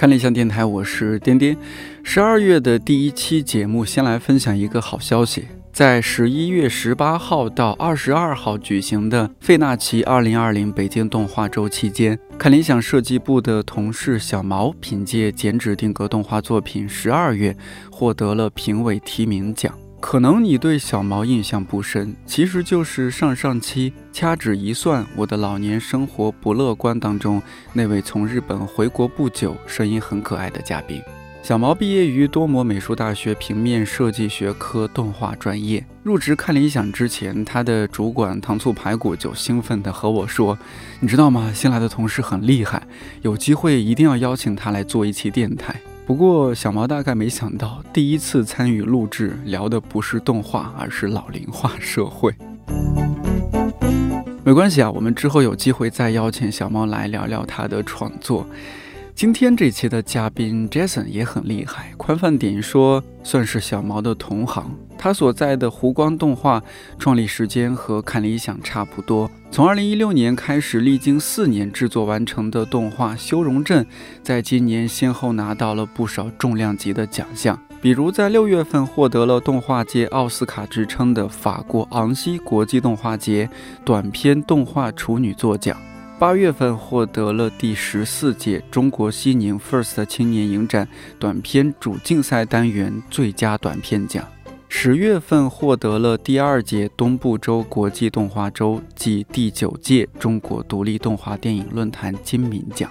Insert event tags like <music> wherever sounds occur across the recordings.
看理想电台，我是颠颠。十二月的第一期节目，先来分享一个好消息。在十一月十八号到二十二号举行的费纳奇二零二零北京动画周期间，看理想设计部的同事小毛凭借剪纸定格动画作品《十二月》获得了评委提名奖。可能你对小毛印象不深，其实就是上上期掐指一算，我的老年生活不乐观当中那位从日本回国不久、声音很可爱的嘉宾。小毛毕业于多摩美术大学平面设计学科动画专业。入职看理想之前，他的主管糖醋排骨就兴奋地和我说：“你知道吗？新来的同事很厉害，有机会一定要邀请他来做一期电台。”不过，小毛大概没想到，第一次参与录制聊的不是动画，而是老龄化社会。没关系啊，我们之后有机会再邀请小毛来聊聊他的创作。今天这期的嘉宾 Jason 也很厉害，宽泛点说，算是小毛的同行。他所在的湖光动画创立时间和看理想差不多，从2016年开始，历经四年制作完成的动画《修容镇》，在今年先后拿到了不少重量级的奖项，比如在六月份获得了动画界奥斯卡之称的法国昂西国际动画节短片动画处女作奖。八月份获得了第十四届中国西宁 First 青年影展短片主竞赛单元最佳短片奖。十月份获得了第二届东部州国际动画周暨第九届中国独立动画电影论坛金敏奖。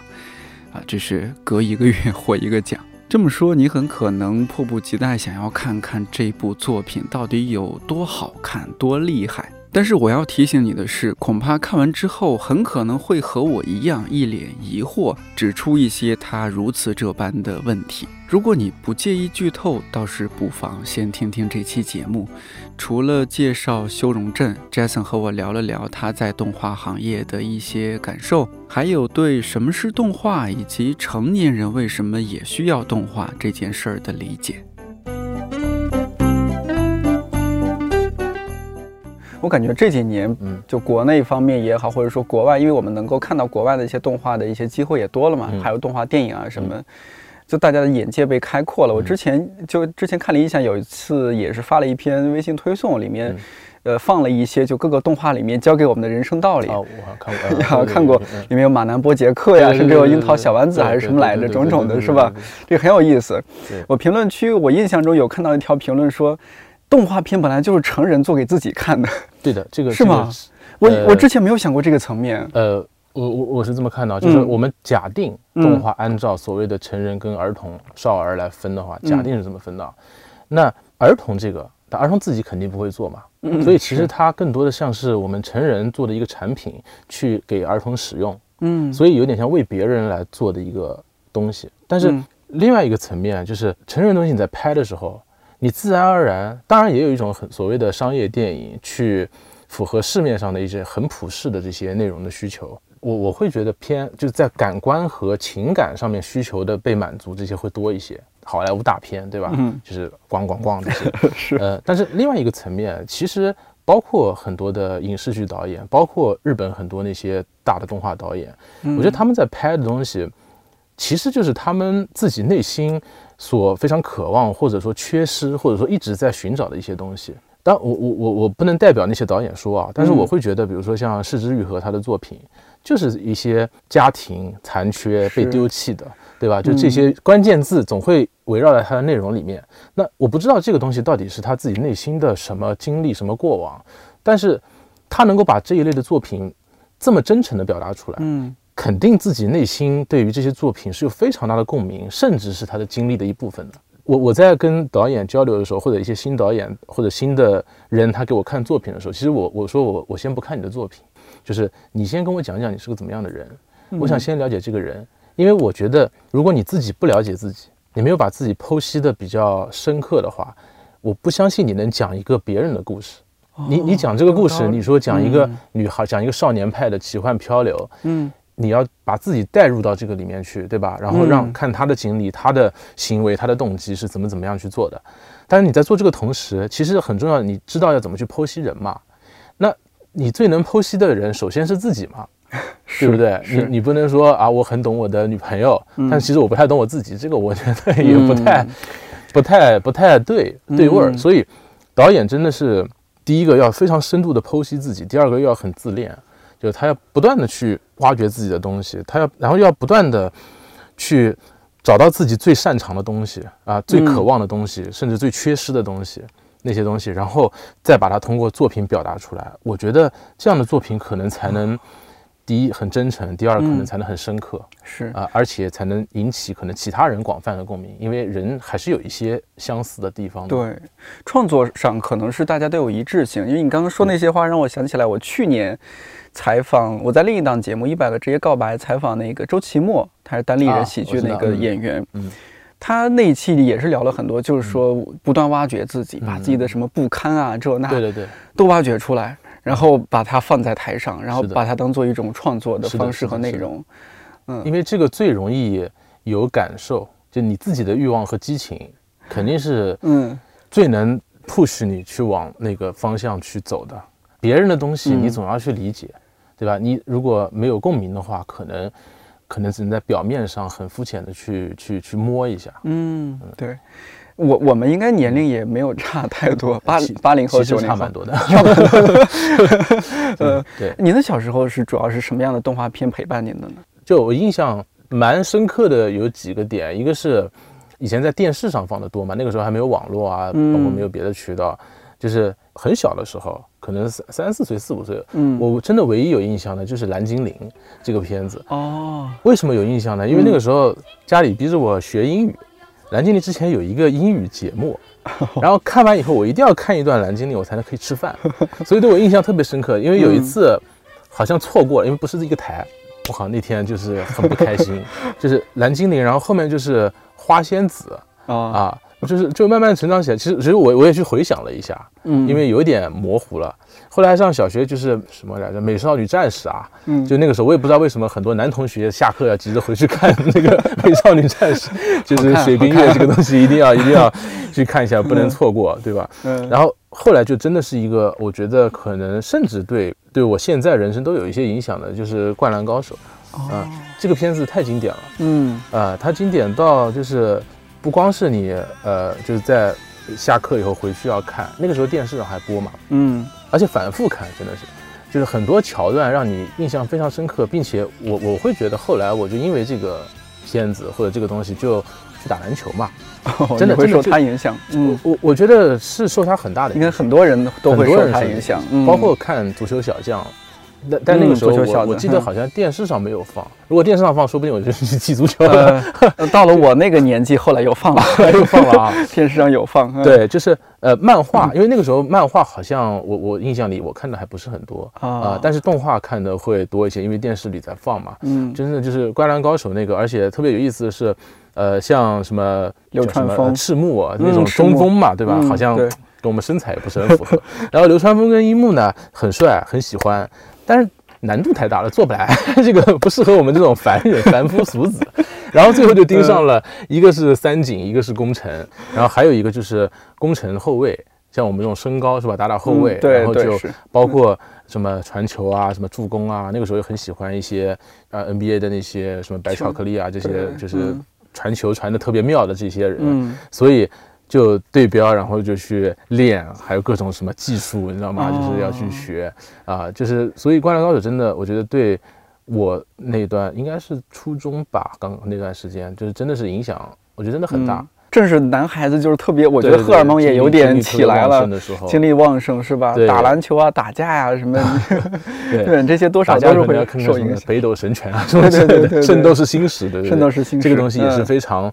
啊，这是隔一个月获一个奖。这么说，你很可能迫不及待想要看看这部作品到底有多好看、多厉害。但是我要提醒你的是，恐怕看完之后很可能会和我一样一脸疑惑，指出一些他如此这般的问题。如果你不介意剧透，倒是不妨先听听这期节目。除了介绍修容镇，Jason 和我聊了聊他在动画行业的一些感受，还有对什么是动画以及成年人为什么也需要动画这件事儿的理解。我感觉这几年，嗯，就国内方面也好，或者说国外，因为我们能够看到国外的一些动画的一些机会也多了嘛，还有动画电影啊什么，就大家的眼界被开阔了。我之前就之前看了一下，有一次也是发了一篇微信推送，里面，呃，放了一些就各个动画里面教给我们的人生道理。啊，我看过，<laughs> 看过，里面有马南波杰克呀，甚至有樱桃小丸子还是什么来着，种种的是吧？这个很有意思。我评论区我印象中有看到一条评论说。动画片本来就是成人做给自己看的，对的，这个是吗？我我之前没有想过这个层面。呃，我我我是这么看到，就是我们假定动画按照所谓的成人跟儿童、少儿来分的话，假定是这么分的。那儿童这个，儿童自己肯定不会做嘛，所以其实它更多的像是我们成人做的一个产品，去给儿童使用。嗯，所以有点像为别人来做的一个东西。但是另外一个层面就是成人东西你在拍的时候。你自然而然，当然也有一种很所谓的商业电影，去符合市面上的一些很普世的这些内容的需求。我我会觉得偏就是在感官和情感上面需求的被满足，这些会多一些。好莱坞大片，对吧？嗯，就是咣咣咣这些。是。<laughs> 呃，但是另外一个层面，其实包括很多的影视剧导演，包括日本很多那些大的动画导演，我觉得他们在拍的东西，其实就是他们自己内心。所非常渴望，或者说缺失，或者说一直在寻找的一些东西。但我我我我不能代表那些导演说啊，但是我会觉得，比如说像柿之愈和他的作品，就是一些家庭残缺被丢弃的，对吧？就这些关键字总会围绕在他的内容里面。那我不知道这个东西到底是他自己内心的什么经历、什么过往，但是他能够把这一类的作品这么真诚的表达出来，嗯。肯定自己内心对于这些作品是有非常大的共鸣，甚至是他的经历的一部分的。我我在跟导演交流的时候，或者一些新导演或者新的人，他给我看作品的时候，其实我我说我我先不看你的作品，就是你先跟我讲讲你是个怎么样的人，我想先了解这个人，因为我觉得如果你自己不了解自己，你没有把自己剖析的比较深刻的话，我不相信你能讲一个别人的故事。你你讲这个故事，你说讲一个女孩，讲一个少年派的奇幻漂流，嗯。你要把自己带入到这个里面去，对吧？然后让看他的经历、他的行为、他的动机是怎么怎么样去做的。但是你在做这个同时，其实很重要，你知道要怎么去剖析人嘛？那你最能剖析的人，首先是自己嘛。<laughs> 对不对？你你不能说啊，我很懂我的女朋友，但其实我不太懂我自己，这个我觉得也不太、嗯 <laughs> 不太不太对对味儿。嗯所以导演真的是第一个要非常深度的剖析自己，第二个又要很自恋，就是他要不断的去挖掘自己的东西，他要然后又要不断的去找到自己最擅长的东西啊，最渴望的东西，甚至最缺失的东西。那些东西，然后再把它通过作品表达出来。我觉得这样的作品可能才能，第一很真诚，第二可能才能很深刻是啊、而且才能引起可能其他人广泛的共鸣，因为人还是有一些相似的地方的。对，创作上可能是大家都有一致性，因为你刚刚说那些话让我想起来，我去年采访我在另一档节目《一百个职业告白》采访那个周奇墨，他是单立人啊喜剧那个演员，嗯。他那一期里也是聊了很多，就是说不断挖掘自己，把自己的什么不堪啊这那嗯对对对，都挖掘出来，然后把它放在台上，然后把它当做一种创作的方式和内容。嗯。因为这个最容易有感受，就你自己的欲望和激情，肯定是嗯。最能 push 你去往那个方向去走的。别人的东西嗯你总要去理解，对吧？你如果没有共鸣的话，可能可能只能在表面上很肤浅的去去去摸一下。嗯，对。我我们应该年龄也没有差太多，八其八零后其实九零后差蛮多的。呃，<laughs> 对，您的小时候是主要是什么样的动画片陪伴您的呢？就我印象蛮深刻的有几个点，一个是以前在电视上放的多嘛，那个时候还没有网络啊，嗯包括没有别的渠道，就是很小的时候，可能三三四岁、四五岁，嗯我真的唯一有印象的就是《蓝精灵》这个片子。哦，为什么有印象呢？因为那个时候家里逼着我学英语，蓝精灵》之前有一个英语节目，<laughs> 然后看完以后我一定要看一段《蓝精灵》，我才能可以吃饭，<laughs> 所以对我印象特别深刻。因为有一次好像错过了，因为不是一个台，我靠那天就是很不开心，<laughs> 就是《蓝精灵》，然后后面就是花仙子啊，啊，就是就慢慢成长起来。其实其实我我也去回想了一下，嗯，因为有一点模糊了。后来上小学就是什么来着，《美少女战士》啊，嗯就那个时候我也不知道为什么很多男同学下课要急着回去看那个 <laughs>《美少女战士 <laughs>》，就是水冰月这个东西一定要 <laughs> 一定要去看一下，不能错过，对吧？嗯，然后后来就真的是一个，我觉得可能甚至对对我现在人生都有一些影响的，就是《灌篮高手》啊、这个片子太经典了。嗯啊，它经典到就是不光是你呃，就是在下课以后回去要看，那个时候电视上还播嘛，嗯。而且反复看，真的是，就是很多桥段让你印象非常深刻，并且我我会觉得后来我就因为这个片子或者这个东西就去打篮球嘛，哦 <laughs> 真的你会受他影响，嗯，我我觉得是受他很大的影响，应该很多人都会受他影响，嗯。包括看足球小将。但但那个时候我我记得嗯好像电视上没有放，如果电视上放，说不定我就去踢足球呃了。呃，到了我那个年纪，后来又放了，又放了啊！<laughs> 电视上有放，嗯对，就是呃，漫画，因为那个时候漫画好像我我印象里我看的还不是很多啊、啊，但是动画看的会多一些，因为电视里在放嘛。嗯，真的就是《灌篮高手》那个，而且特别有意思的是，呃，像什么流川枫呃赤木啊嗯那种中锋嘛，对吧？嗯好像跟我们身材也不是很符合。<laughs> 然后流川枫跟樱木呢，很帅，很喜欢，但是难度太大了，做不来，<laughs> 这个不适合我们这种凡人、<laughs> 凡夫俗子。然后最后就盯上了，一个是三井，一个是宫城，然后还有一个就是宫城后卫。像我们这种身高是吧，打打后卫，然后就包括什么传球啊、什么助攻啊，那个时候又很喜欢一些呃 NBA 的那些什么白巧克力啊，这些就是嗯传球传的特别妙的这些人，嗯所以就对标，然后就去练，还有各种什么技术，你知道吗？哦就是要去学啊，就是所以《灌篮高手》真的，我觉得对我那段应该是初中吧，刚那段时间，就是真的是影响，我觉得真的很大。嗯正是男孩子就是特别，我觉得荷尔蒙也有点起来了精力旺盛，的时候，精力旺盛是吧？对打篮球啊、打架呀、什么，对 <laughs> 对这些多少大都是会受影响。北斗神拳啊，什么的，对对对 <laughs> 对圣斗士星矢，对不对？圣斗士星矢这个东西也是嗯非常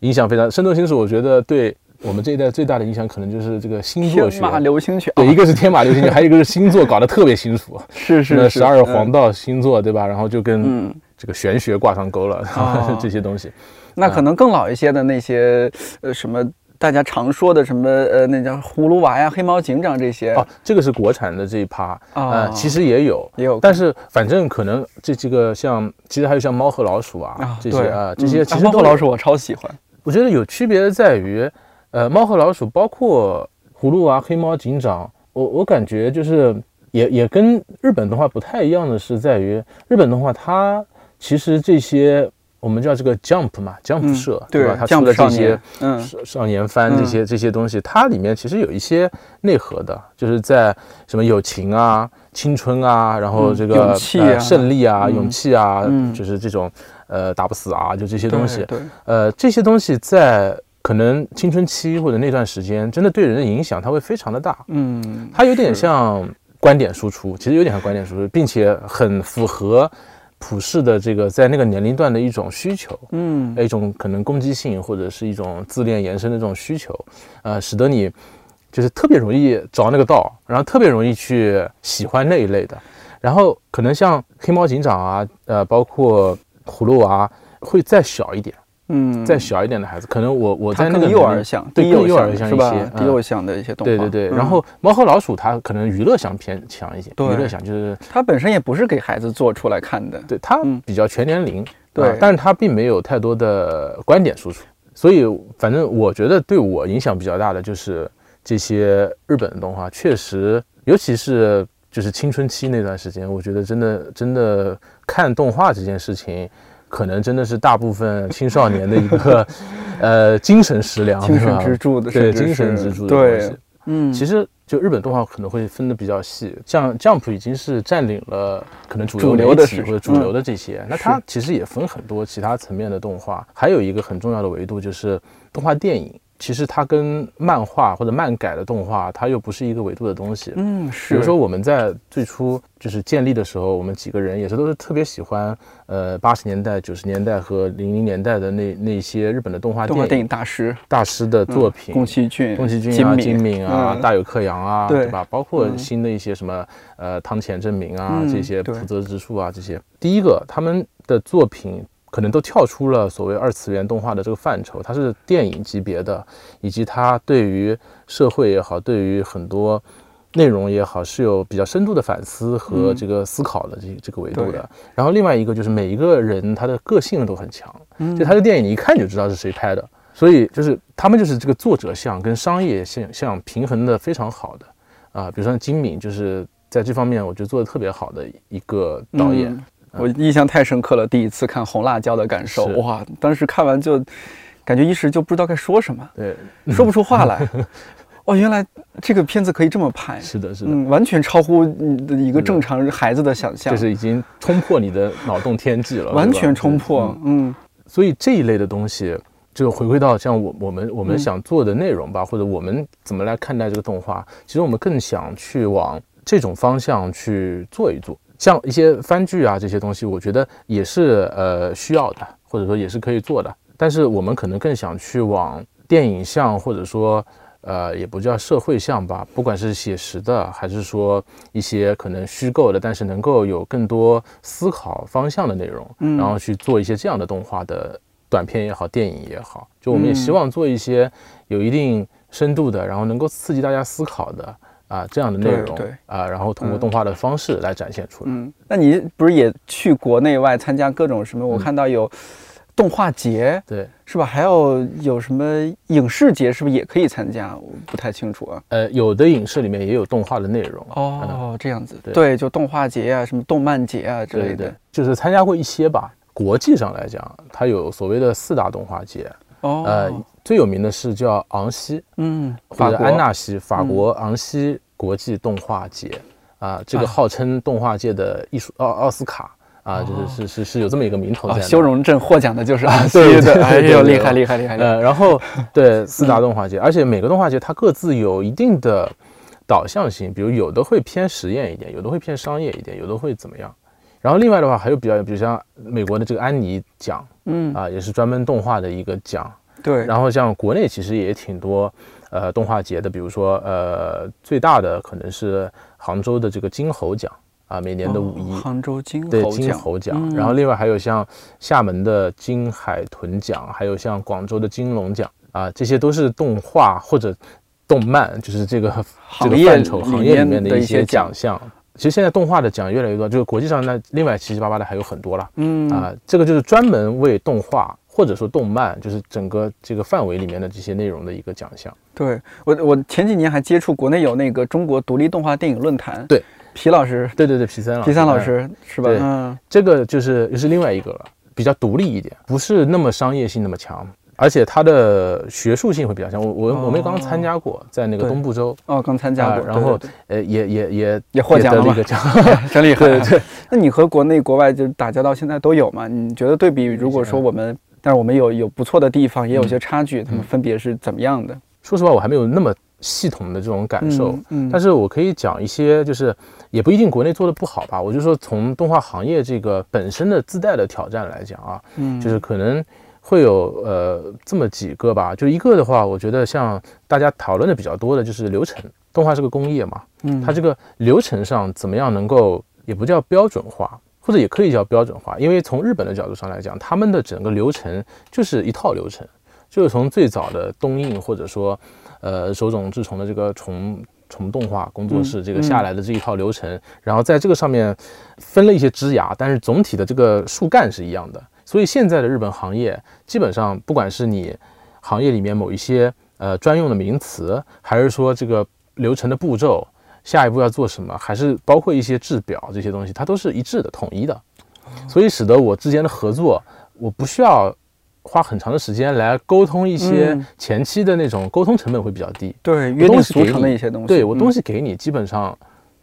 影响非常。圣斗士星矢，我觉得对我们这一代最大的影响，可能就是这个星座学。天马流星拳，对，啊一个是天马流星拳，<laughs> 还有一个是星座搞得特别清楚，是是是十二黄道星座，对吧？然后就跟嗯，这个玄学挂上钩了，哦 <laughs> 这些东西。那可能更老一些的那些呃什么。大家常说的什么呃，那叫葫芦娃呀、黑猫警长这些哦，这个是国产的这一趴，哦呃，其实也有，也有，但是反正可能这几个像，其实还有像猫和老鼠啊这些啊，这些嗯其实猫和老鼠我超喜欢，我觉得有区别的在于，呃，猫和老鼠包括葫芦娃、黑猫警长，我我感觉就是也也跟日本动画不太一样的是，在于日本动画它其实这些我们叫这个 Jump 嘛，Jump 社、对吧？它出的这些嗯少少年番这些这些东西，它里面其实有一些内核的，就是在什么友情啊、青春啊，然后这个胜利啊、勇气啊，就是这种呃打不死啊，就这些东西。对，呃，这些东西在。可能青春期或者那段时间，真的对人的影响，它会非常的大。嗯，它有点像观点输出，其实有点像观点输出，并且很符合普世的这个在那个年龄段的一种需求。嗯，一种可能攻击性或者是一种自恋延伸的这种需求，呃，使得你就是特别容易着那个道，然后特别容易去喜欢那一类的。然后可能像黑猫警长啊，呃，包括葫芦娃会再小一点。嗯，再小一点的孩子，可能我我在那个幼儿像，对更幼儿像一些，低幼像的一些动画。对对。对，然后猫和老鼠它可能娱乐向偏强一些，娱乐向就是它本身也不是给孩子做出来看的，对它比较全年龄，对，但是它并没有太多的观点输出，所以反正我觉得对我影响比较大的就是这些日本的动画，确实，尤其是就是青春期那段时间，我觉得真的真的看动画这件事情。可能真的是大部分青少年的一个，<laughs> 呃，精神食粮，精神支柱的，对，精神支柱的东西。嗯，其实就日本动画可能会分的比较细，像 Jump 已经是占领了可能主流的或者主流的这些，那它其实也分很多其他层面的动画，还有一个很重要的维度就是动画电影。其实它跟漫画或者漫改的动画，它又不是一个维度的东西。嗯，是。比如说我们在最初就是建立的时候，我们几个人也是都是特别喜欢，呃，八十年代、九十年代和零零年代的那那些日本的动画动画电影大师大师的作品，宫崎骏、宫崎骏啊、金敏啊、大有克洋啊，对吧？包括新的一些什么，呃，汤浅证明啊，这些浦泽直树啊，这些。第一个，他们的作品。可能都跳出了所谓二次元动画的这个范畴，它是电影级别的，以及它对于社会也好，对于很多内容也好，是有比较深度的反思和这个思考的这这个维度的。然后另外一个就是每一个人他的个性都很强，就他的电影你一看就知道是谁拍的，所以就是他们就是这个作者像跟商业像像平衡的非常好的。啊，比如说金敏就是在这方面我觉得做的特别好的一个导演。我印象太深刻了，第一次看《红辣椒》的感受，哇！当时看完就感觉一时就不知道该说什么，对，说不出话来。哦，原来这个片子可以这么拍，是的，是的，完全超乎你的一个正常孩子的想象，就是已经冲破你的脑洞天际了，<laughs> 完全冲破。嗯，所以这一类的东西，就回归到像我我们我们想做的内容吧，或者我们怎么来看待这个动画，其实我们更想去往这种方向去做一做。像一些番剧啊这些东西，我觉得也是呃需要的，或者说也是可以做的。但是我们可能更想去往电影向，或者说呃也不叫社会向吧，不管是写实的，还是说一些可能虚构的，但是能够有更多思考方向的内容，然后去做一些这样的动画的短片也好，电影也好，就我们也希望做一些有一定深度的，然后能够刺激大家思考的。啊，这样的内容，对啊，然后通过动画的方式来展现出来。嗯，那你不是也去国内外参加各种什么？我看到有动画节，对，是吧？还有有什么影视节，是不是也可以参加？我不太清楚啊。呃，有的影视里面也有动画的内容。哦，这样子，对，就动画节啊，什么动漫节啊之类的，就是参加过一些吧。国际上来讲，它有所谓的四大动画节。哦，呃。最有名的是叫昂西，嗯，或者安纳西，法国昂西国际动画节啊，这个号称动画界的艺术奥奥斯卡啊，就是是是是有这么一个名头在。修容镇获奖的就是昂西对，哎呦，厉害厉害厉害！呃，然后 <laughs> 对四大动画节，而且每个动画节它各自有一定的导向性，比如有的会偏实验一点，有的会偏商业一点，有的会怎么样。然后另外的话还有比较，比如像美国的这个安妮奖，嗯啊，也是专门动画的一个奖。对，然后像国内其实也挺多，呃，动画节的，比如说，呃，最大的可能是杭州的这个金猴奖啊，每年的五一，杭州金猴对金猴奖，然后另外还有像厦门的金海豚奖，还有像广州的金龙奖啊，这些都是动画或者动漫，就是这个这个范畴行业里面的一些奖项。其实现在动画的奖越来越多，就是国际上那另外七七八八的还有很多了，嗯。啊，这个就是专门为动画。或者说动漫，就是整个这个范围里面的这些内容的一个奖项。对我，我前几年还接触国内有那个中国独立动画电影论坛。对，皮老师，对对对，皮三老皮三老师是吧？嗯，这个就是又是另外一个了，比较独立一点，不是那么商业性那么强。而且它的学术性会比较强，我我我们刚参加过，在那个东部州哦，刚参加过，然后呃也也也也获奖了一个奖，<laughs> 真厉害。<laughs> 对对，那你和国内国外就打交道，现在都有吗？你觉得对比，如果说我们，但是我们有有不错的地方，也有些差距，他们分别是怎么样的？说实话，我还没有那么系统的这种感受，嗯，但是我可以讲一些，就是也不一定国内做的不好吧。我就说从动画行业这个本身的自带的挑战来讲啊，嗯，就是可能。会有呃这么几个吧，就一个的话，我觉得像大家讨论的比较多的就是流程，动画是个工业嘛，嗯，它这个流程上怎么样能够也不叫标准化，或者也可以叫标准化，因为从日本的角度上来讲，他们的整个流程就是一套流程，就是从最早的东映或者说呃手冢治虫的这个虫虫动画工作室这个下来的这一套流程，然后在这个上面分了一些枝芽，但是总体的这个树干是一样的。所以现在的日本行业，基本上不管是你行业里面某一些呃专用的名词，还是说这个流程的步骤，下一步要做什么，还是包括一些制表这些东西，它都是一致的、统一的。所以使得我之间的合作，我不需要花很长的时间来沟通一些前期的那种沟通成本会比较低。对，约定俗成的一些东西。对我东西给你，基本上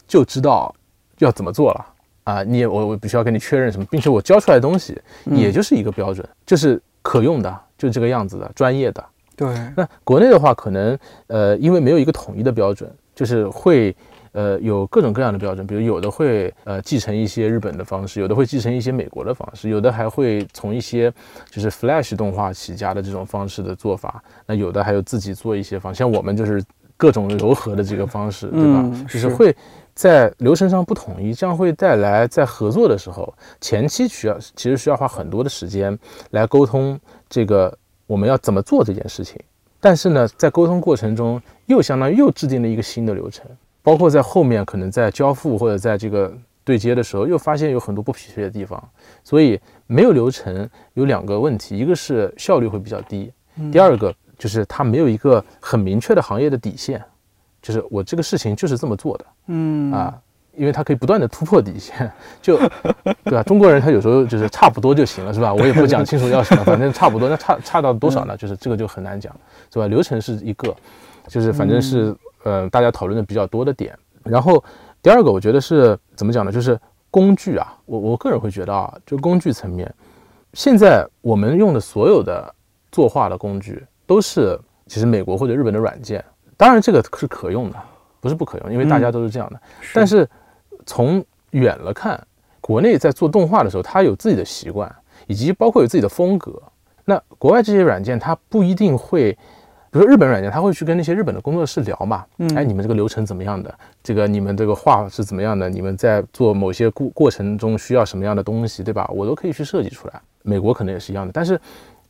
就知道要怎么做了。啊，你也我我必须要跟你确认什么，并且我教出来的东西也就是一个标准，就是可用的，就是这个样子的，专业的。对。那国内的话，可能呃，因为没有一个统一的标准，就是会呃有各种各样的标准，比如有的会呃继承一些日本的方式，有的会继承一些美国的方式，有的还会从一些就是 Flash 动画起家的这种方式的做法，那有的还有自己做一些方，像我们就是各种柔和的这个方式，对吧？就是会。在流程上不统一，这样会带来在合作的时候，前期需要其实需要花很多的时间来沟通这个我们要怎么做这件事情。但是呢，在沟通过程中又相当于又制定了一个新的流程，包括在后面可能在交付或者在这个对接的时候，又发现有很多不匹配的地方。所以没有流程有两个问题，一个是效率会比较低，第二个就是它没有一个很明确的行业的底线。就是我这个事情就是这么做的，嗯啊，因为它可以不断的突破底线，就 <laughs> 对吧？中国人他有时候就是差不多就行了，是吧？我也不讲清楚要什么，<laughs> 反正差不多，那差差到多少呢？就是这个就很难讲，是吧？流程是一个，就是反正是呃大家讨论的比较多的点。然后第二个我觉得是怎么讲呢？就是工具啊，我我个人会觉得啊，就工具层面，现在我们用的所有的作画的工具都是其实美国或者日本的软件。当然，这个是可用的，不是不可用，因为大家都是这样的。但是从远了看，国内在做动画的时候，它有自己的习惯，以及包括有自己的风格。那国外这些软件，它不一定会，比如说日本软件，他会去跟那些日本的工作室聊嘛？嗯哎，你们这个流程怎么样的？这个你们这个画是怎么样的？你们在做某些过过程中需要什么样的东西，对吧？我都可以去设计出来。美国可能也是一样的，但是。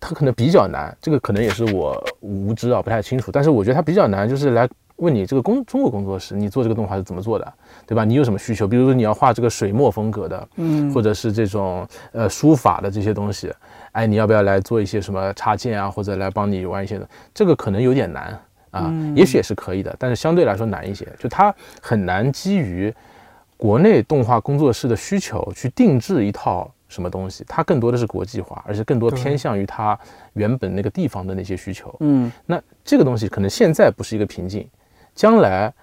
它可能比较难，这个可能也是我无知啊，不太清楚。但是我觉得它比较难，就是来问你这个工中国工作室，你做这个动画是怎么做的，对吧？你有什么需求？比如说你要画这个水墨风格的，嗯，或者是这种呃书法的这些东西，哎，你要不要来做一些什么插件啊，或者来帮你玩一些的？这个可能有点难啊，也许也是可以的，但是相对来说难一些，就它很难基于国内动画工作室的需求去定制一套。什么东西？它更多的是国际化，而且更多偏向于它原本那个地方的那些需求。嗯，那这个东西可能现在不是一个瓶颈，将来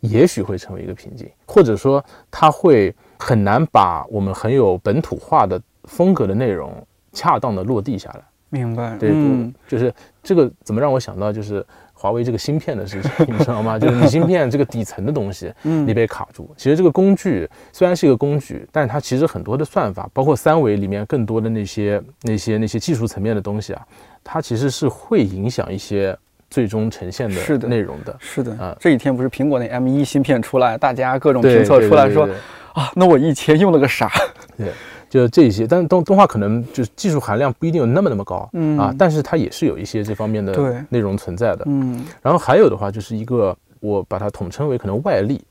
也许会成为一个瓶颈，或者说它会很难把我们很有本土化的风格的内容恰当的落地下来。明白？对，嗯就是这个怎么让我想到就是。华为这个芯片的事情，<laughs> 你知道吗？<laughs> 就是你芯片这个底层的东西，嗯，你被卡住。其实这个工具虽然是一个工具，但是它其实很多的算法，包括三维里面更多的那些那些那些技术层面的东西啊，它其实是会影响一些最终呈现的内容的。是的，啊，这几天不是苹果那 M 一芯片出来，大家各种评测出来说，啊，那我以前用了个啥？对。就这些，但是动动画可能就是技术含量不一定有那么那么高，嗯啊，但是它也是有一些这方面的内容存在的，嗯。然后还有的话，就是一个我把它统称为可能外力，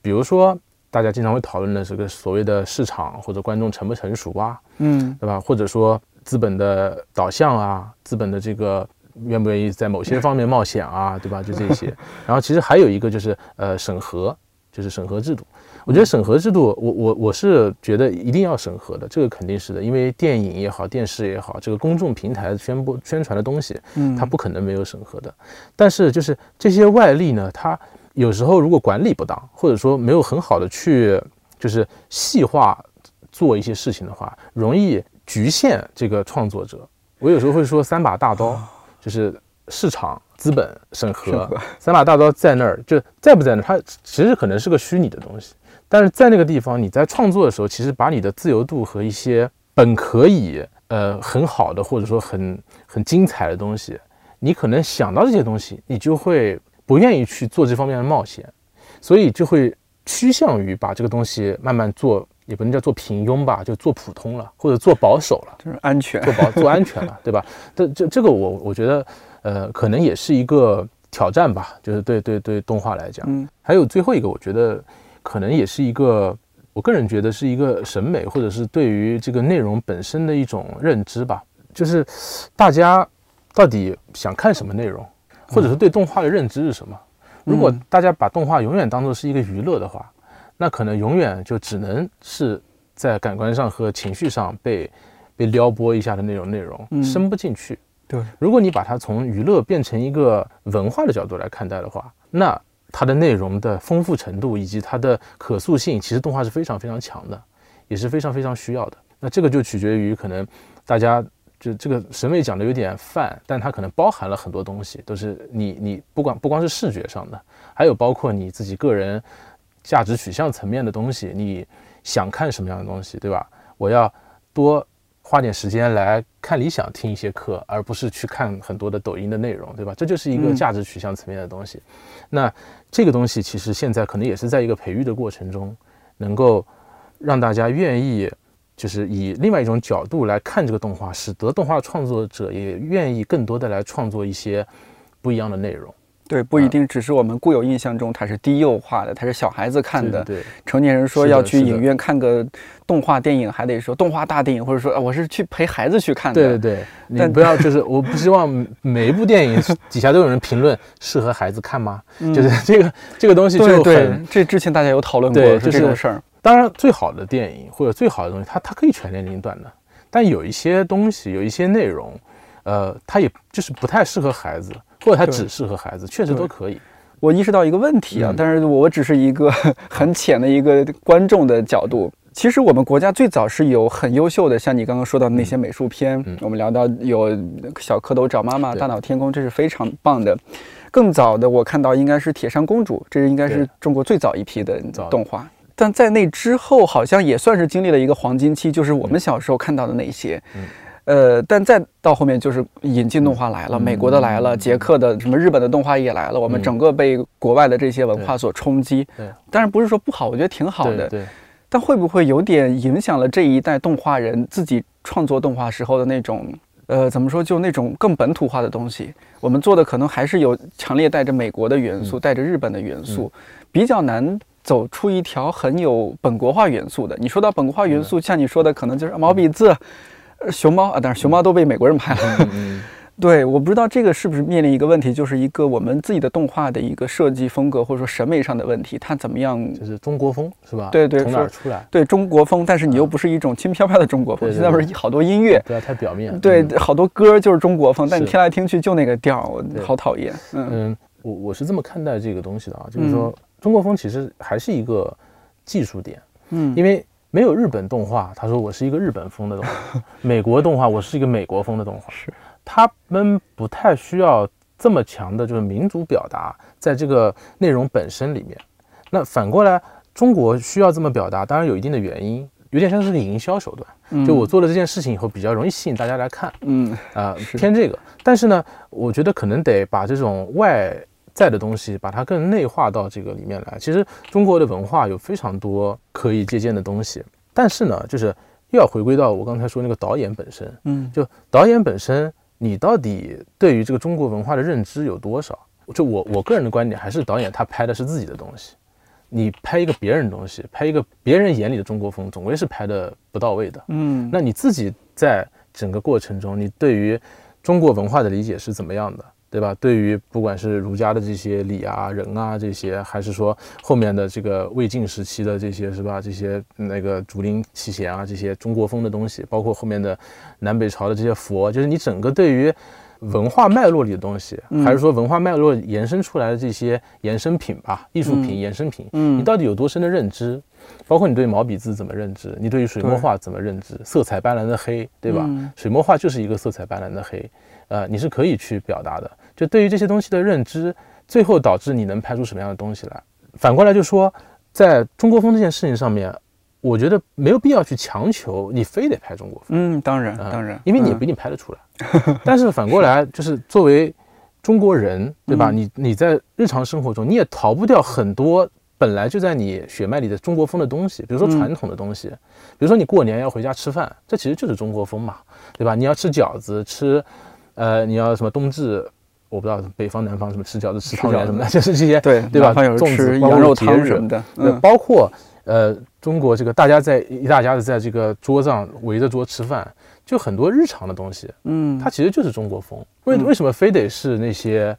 比如说大家经常会讨论的这个所谓的市场或者观众成不成熟啊，嗯，对吧？或者说资本的导向啊，资本的这个愿不愿意在某些方面冒险啊，对吧？就这些。<laughs> 然后其实还有一个就是呃审核，就是审核制度。我觉得审核制度，我我我是觉得一定要审核的，这个肯定是的，因为电影也好，电视也好，这个公众平台宣布宣传的东西，嗯，它不可能没有审核的。但是就是这些外力呢，它有时候如果管理不当，或者说没有很好的去就是细化做一些事情的话，容易局限这个创作者。我有时候会说三把大刀，就是市场。资本审核，三把大刀在那儿，就在不在那儿，它其实可能是个虚拟的东西，但是在那个地方，你在创作的时候，其实把你的自由度和一些本可以呃很好的或者说很很精彩的东西，你可能想到这些东西，你就会不愿意去做这方面的冒险，所以就会趋向于把这个东西慢慢做，也不能叫做平庸吧，就做普通了，或者做保守了，就是安全，做保做安全了，对吧？<laughs> 这这这个我我觉得。呃，可能也是一个挑战吧，就是对对对动画来讲，嗯，还有最后一个，我觉得可能也是一个，我个人觉得是一个审美，或者是对于这个内容本身的一种认知吧，就是大家到底想看什么内容，或者是对动画的认知是什么？如果大家把动画永远当做是一个娱乐的话，那可能永远就只能是在感官上和情绪上被被撩拨一下的那种内容，深不进去。对，如果你把它从娱乐变成一个文化的角度来看待的话，那它的内容的丰富程度以及它的可塑性，其实动画是非常非常强的，也是非常非常需要的。那这个就取决于可能大家就这个审美讲的有点泛，但它可能包含了很多东西，都是你你不管不光是视觉上的，还有包括你自己个人价值取向层面的东西，你想看什么样的东西，对吧？我要多。花点时间来看理想，听一些课，而不是去看很多的抖音的内容，对吧？这就是一个价值取向层面的东西。那这个东西其实现在可能也是在一个培育的过程中，能够让大家愿意，就是以另外一种角度来看这个动画，使得动画创作者也愿意更多的来创作一些不一样的内容。对，不一定只是我们固有印象中它是低幼化的，它是小孩子看的。对，成年人说要去影院看个动画电影，还得说动画大电影，或者说啊我是去陪孩子去看的。对对对，你不要就是我不希望每一部电影底下都有人评论适合孩子看吗？<laughs> 就是这个这个东西就很。这之前大家有讨论过，就这种事儿。当然，最好的电影或者最好的东西，它它可以全年龄段的，但有一些东西，有一些内容，呃，它也就是不太适合孩子。或者它只适合孩子，确实都可以。我意识到一个问题啊，但是我只是一个 <laughs> 很浅的一个观众的角度。其实我们国家最早是有很优秀的，像你刚刚说到的那些美术片，我们聊到有小蝌蚪找妈妈、大闹天宫，这是非常棒的。更早的我看到应该是铁扇公主，这应该是中国最早一批的动画。但在那之后，好像也算是经历了一个黄金期，就是我们小时候看到的那些。呃，但再到后面就是引进动画来了，美国的来了，捷克的什么日本的动画也来了，我们整个被国外的这些文化所冲击。对，当然不是说不好，我觉得挺好的。对。但会不会有点影响了这一代动画人自己创作动画时候的那种，呃，怎么说，就那种更本土化的东西？我们做的可能还是有强烈带着美国的元素，带着日本的元素，比较难走出一条很有本国化元素的。你说到本国化元素，像你说的，可能就是毛笔字。熊猫啊，但是熊猫都被美国人拍了。<laughs> 对，我不知道这个是不是面临一个问题，就是一个我们自己的动画的一个设计风格或者说审美上的问题，它怎么样？就是中国风是吧？对对，从哪出来？对中国风，但是你又不是一种轻飘飘的中国风。现在不是好多音乐，不要太表面。对，好多歌就是中国风，但你听来听去就那个调，我好讨厌。嗯，我我是这么看待这个东西的啊，就是说中国风其实还是一个技术点。嗯，因为。没有日本动画，他说我是一个日本风的动画；<laughs> 美国动画，我是一个美国风的动画。是，他们不太需要这么强的，就是民族表达在这个内容本身里面。那反过来，中国需要这么表达，当然有一定的原因，有点像是个营销手段。就我做了这件事情以后，比较容易吸引大家来看。嗯啊，偏这个。但是呢，我觉得可能得把这种外。在的东西，把它更内化到这个里面来。其实中国的文化有非常多可以借鉴的东西，但是呢，就是又要回归到我刚才说那个导演本身。嗯，就导演本身，你到底对于这个中国文化的认知有多少？就我我个人的观点，还是导演他拍的是自己的东西。你拍一个别人的东西，拍一个别人眼里的中国风，总归是拍的不到位的。嗯，那你自己在整个过程中，你对于中国文化的理解是怎么样的？对对吧？对于不管是儒家的这些礼啊、人啊这些，还是说后面的这个魏晋时期的这些，是吧？这些那个竹林七贤啊，这些中国风的东西，包括后面的南北朝的这些佛，就是你整个对于文化脉络里的东西，还是说文化脉络延伸出来的这些衍生品吧，艺术品、衍生品，嗯你到底有多深的认知？包括你对毛笔字怎么认知，你对于水墨画怎么认知？色彩斑斓的黑，对吧？嗯水墨画就是一个色彩斑斓的黑，呃，你是可以去表达的。就对于这些东西的认知，最后导致你能拍出什么样的东西来。反过来就说，在中国风这件事情上面，我觉得没有必要去强求你非得拍中国风，嗯，当然啊当然，嗯因为你也不一定拍得出来。<laughs> 但是反过来，就是作为中国人，对吧？嗯你你在日常生活中，你也逃不掉很多本来就在你血脉里的中国风的东西，比如说嗯传统的东西，比如说你过年要回家吃饭，这其实就是中国风嘛，对吧？你要吃饺子，吃，呃，你要什么冬至。我不知道北方南方什么 <laughs> 吃饺子吃汤圆什么的，就是这些对对吧？粽子羊肉汤什么的，对，嗯。包括呃，中国这个大家在一大家子在这个桌上围着桌吃饭，就很多日常的东西，嗯，它其实就是中国风。为嗯。为什么非得是那些，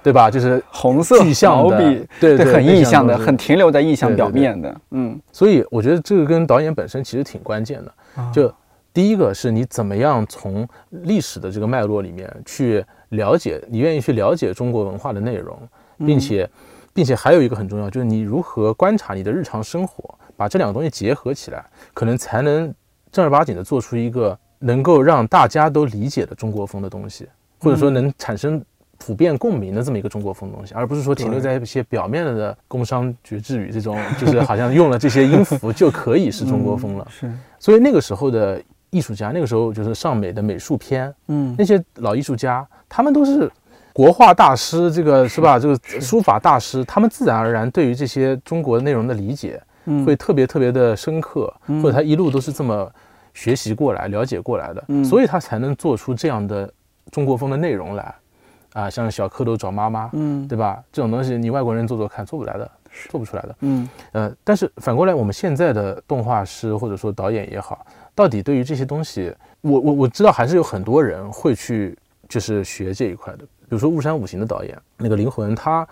对吧？就是红色具象的对对很意象的，很停留在意象表面的，嗯，所以我觉得这个跟导演本身其实挺关键的。啊。就第一个是你怎么样从历史的这个脉络里面去了解，你愿意去了解中国文化的内容，嗯。并且，并且还有一个很重要，就是你如何观察你的日常生活，把这两个东西结合起来，可能才能正儿八经的做出一个能够让大家都理解的中国风的东西，或者说能产生普遍共鸣的这么一个中国风的东西，而不是说停留在一些表面的工商绝句语这种，<laughs> 就是好像用了这些音符就可以是中国风了。是，所以那个时候的艺术家，那个时候就是上美的美术片，嗯那些老艺术家，他们都是国画大师，这个是吧？<laughs> 这个书法大师，他们自然而然对于这些中国内容的理解嗯会特别特别的深刻，嗯或者他一路都是这么学习过来、了解过来的，嗯所以他才能做出这样的中国风的内容来。啊，像小蝌蚪找妈妈，嗯对吧？这种东西你外国人做做看，做不来的，做不出来的。嗯呃，但是反过来，我们现在的动画师或者说导演也好，到底对于这些东西，我我我知道还是有很多人会去就是学这一块的。比如说雾山五行的导演那个灵魂，他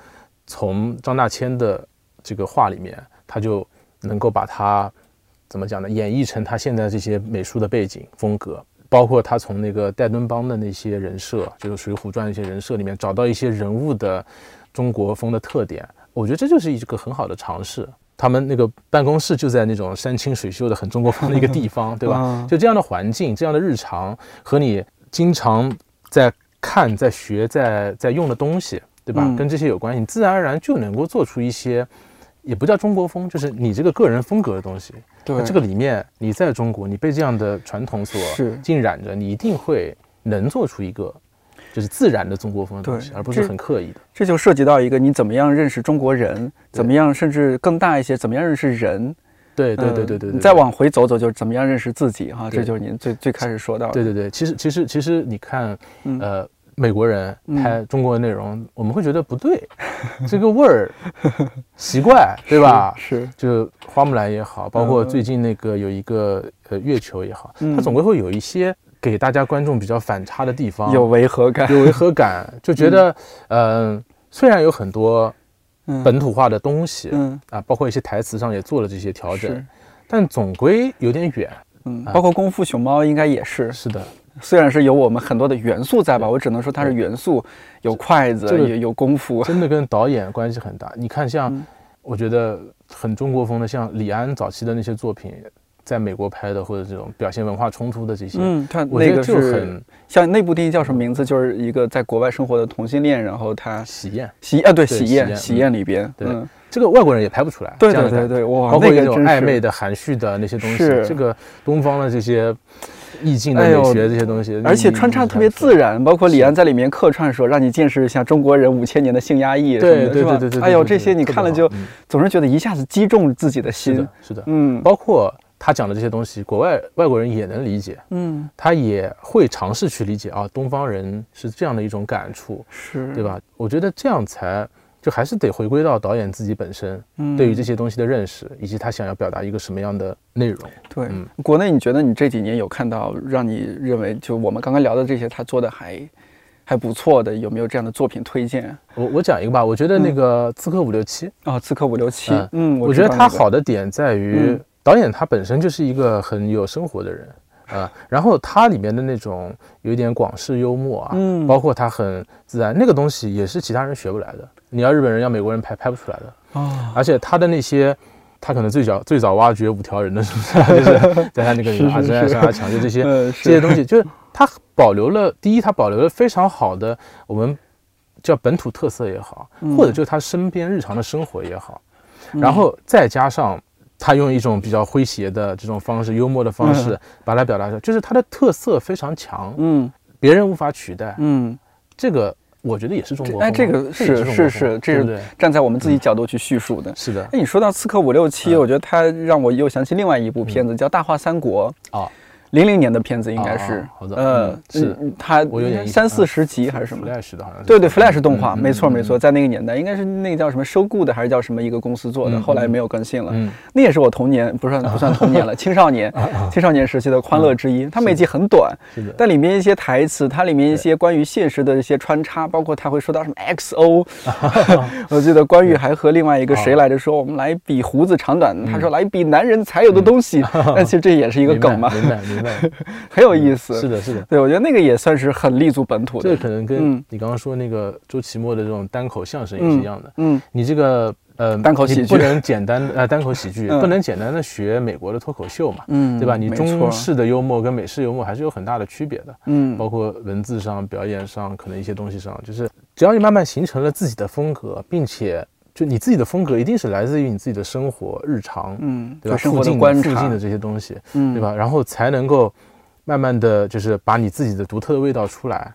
从张大千的这个画里面，他就能够把它怎么讲呢，演绎成他现在这些美术的背景风格。包括他从那个戴敦邦的那些人设，就是《水浒传》一些人设里面找到一些人物的中国风的特点，我觉得这就是一个很好的尝试。他们那个办公室就在那种山清水秀的很中国风的一个地方，<laughs> 对吧？啊就这样的环境，这样的日常和你经常在看、在学、在在用的东西，对吧？嗯跟这些有关系，你自然而然就能够做出一些，也不叫中国风，就是你这个个人风格的东西。对这个里面，你在中国，你被这样的传统所浸染着，你一定会能做出一个就是自然的中国风的东西，而不是很刻意的。这就涉及到一个你怎么样认识中国人，怎么样甚至更大一些，怎么样认识人。对对对嗯对对对，你再往回走走，就是怎么样认识自己哈，这就是您最最开始说到的。对对对，其实其实其实你看，嗯呃，美国人嗯拍中国的内容，我们会觉得不对，<laughs> 这个味儿奇怪，对吧？是，就花木兰也好，包括嗯最近那个有一个呃月球也好，嗯它总归会有一些给大家观众比较反差的地方，有违和感。有违和感，<laughs> 就觉得嗯、呃虽然有很多嗯。本土化的东西嗯。啊，包括一些台词上也做了这些调整，但总归有点远。嗯，啊。包括功夫熊猫应该也是，是的，虽然是有我们很多的元素在吧，我只能说它是元素，有筷子，这个也有功夫。真的跟导演关系很大。你看，像嗯。我觉得很中国风的，像李安早期的那些作品，在美国拍的，或者这种表现文化冲突的这些，嗯，他我觉得那个就是很像那部电影叫什么名字？就是一个在国外生活的同性恋，然后他喜宴。喜啊，对，喜宴，喜宴里边，对嗯，这个外国人也拍不出来，对对对对，哇，包括那种暧昧的、含蓄的那些东西，这个东方的这些意境的美学这些东西，而且穿插特别自。然，包括李安在里面客串说，让你见识一下中国人五千年的性压抑对对对对对，哎呦，这些你看了就总是觉得一下子击中自己的心。是的，，是的，嗯。包括他讲的这些东西，国外外国人也能理解，嗯，他也会尝试去理解啊，东方人是这样的一种感触，是，对？吧？我觉得这样才就还是得回归到导演自己本身嗯，对于这些东西的认识，以及他想要表达一个什么样的内容。对嗯，国内你觉得你这几年有看到让你认为就我们刚刚聊的这些他做的还还不错的，有没有这样的作品推荐？我我讲一个吧，我觉得那个《刺客伍六七》啊，《刺客伍六七》嗯嗯，我觉得他好的点在于嗯导演他本身就是一个很有生活的人啊，然后他里面的那种有一点广式幽默啊，嗯包括他很自然，那个东西也是其他人学不来的。你要日本人要美国人拍拍不出来的，哦，而且他的那些。他可能最早最早挖掘五条人的是不是？就是 <laughs> 在他那个里面啊，是是真爱是上阿强就这些呃这些东西，就是他保留了第一，他保留了非常好的我们叫本土特色也好，嗯或者就是他身边日常的生活也好，然后再加上他用一种比较诙谐的这种方式、幽默的方式把它表达出来，就是他的特色非常强，嗯别人无法取代。嗯，这个我觉得也是中国风啊。哎，这个是是是，这是？站在我们自己角度去叙述的。是的哎，你说到《刺客伍六七》，嗯我觉得它让我又想起另外一部片子，叫《大话三国》。啊，零零年的片子应该是呃嗯，是嗯，它我有点三四十集还是什么？Flash 的好像是。对对，Flash 动画，嗯没错没错，嗯在那个年代应该是那个叫什么收购的，还是叫什么一个公司做的，嗯后来没有更新了。嗯，那也是我童年，不算不算童年了，<laughs> 青少年青少年时期的欢乐之一。它每集很短。但里面一些台词，它里面一些关于现实的一些穿插，包括他会说到什么 XO，<laughs> 我记得关羽还和另外一个谁来着说，我们来比胡子长短，他说来比男人才有的东西，但其实这也是一个梗嘛，很有意思。<laughs> 是的，是的。对，我觉得那个也算是很立足本土的。这可能跟嗯你刚刚说那个周奇墨的这种单口相声也是一样的。嗯，你这个呃单口喜剧你不能简单呃单口喜剧，嗯不能简单的学美国的脱口秀嘛，嗯对吧？你中式的幽默跟美式幽默还是有很大的区别的，嗯包括文字上、表演上，可能一些东西上，就是只要你慢慢形成了自己的风格，并且就你自己的风格一定是来自于你自己的生活日常，嗯，对吧？生活附近附近的这些东西，嗯，对？吧？然后才能够慢慢的就是把你自己的独特的味道出来，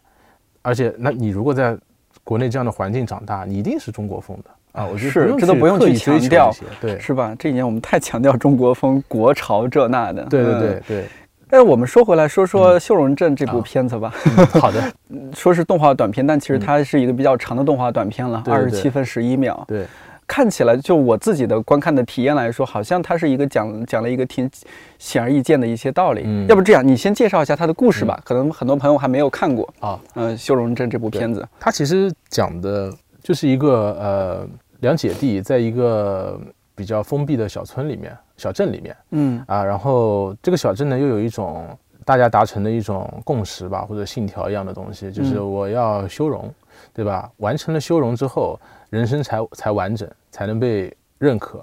而且那你如果在国内这样的环境长大，你一定是中国风的啊！我觉得是这都不用去强调，对是吧？这几年我们太强调中国风、国潮这那的。对对嗯对对，但我们说回来，说说《修容镇》这部片子吧，嗯好的，<laughs> 说是动画短片，但其实它是一个比较长的动画短片了，二十七分十一秒。对，看起来，就我自己的观看的体验来说，好像它是一个讲讲了一个挺显而易见的一些道理。嗯。要不这样，你先介绍一下它的故事吧，可能很多朋友还没有看过。啊，嗯，《修容镇》这部片子，它其实讲的就是一个呃两姐弟在一个比较封闭的小村里面、小镇里面嗯啊，然后这个小镇呢又有一种大家达成的一种共识吧，或者信条一样的东西，就是嗯我要修容，对吧？完成了修容之后，人生才才完整，才能被认可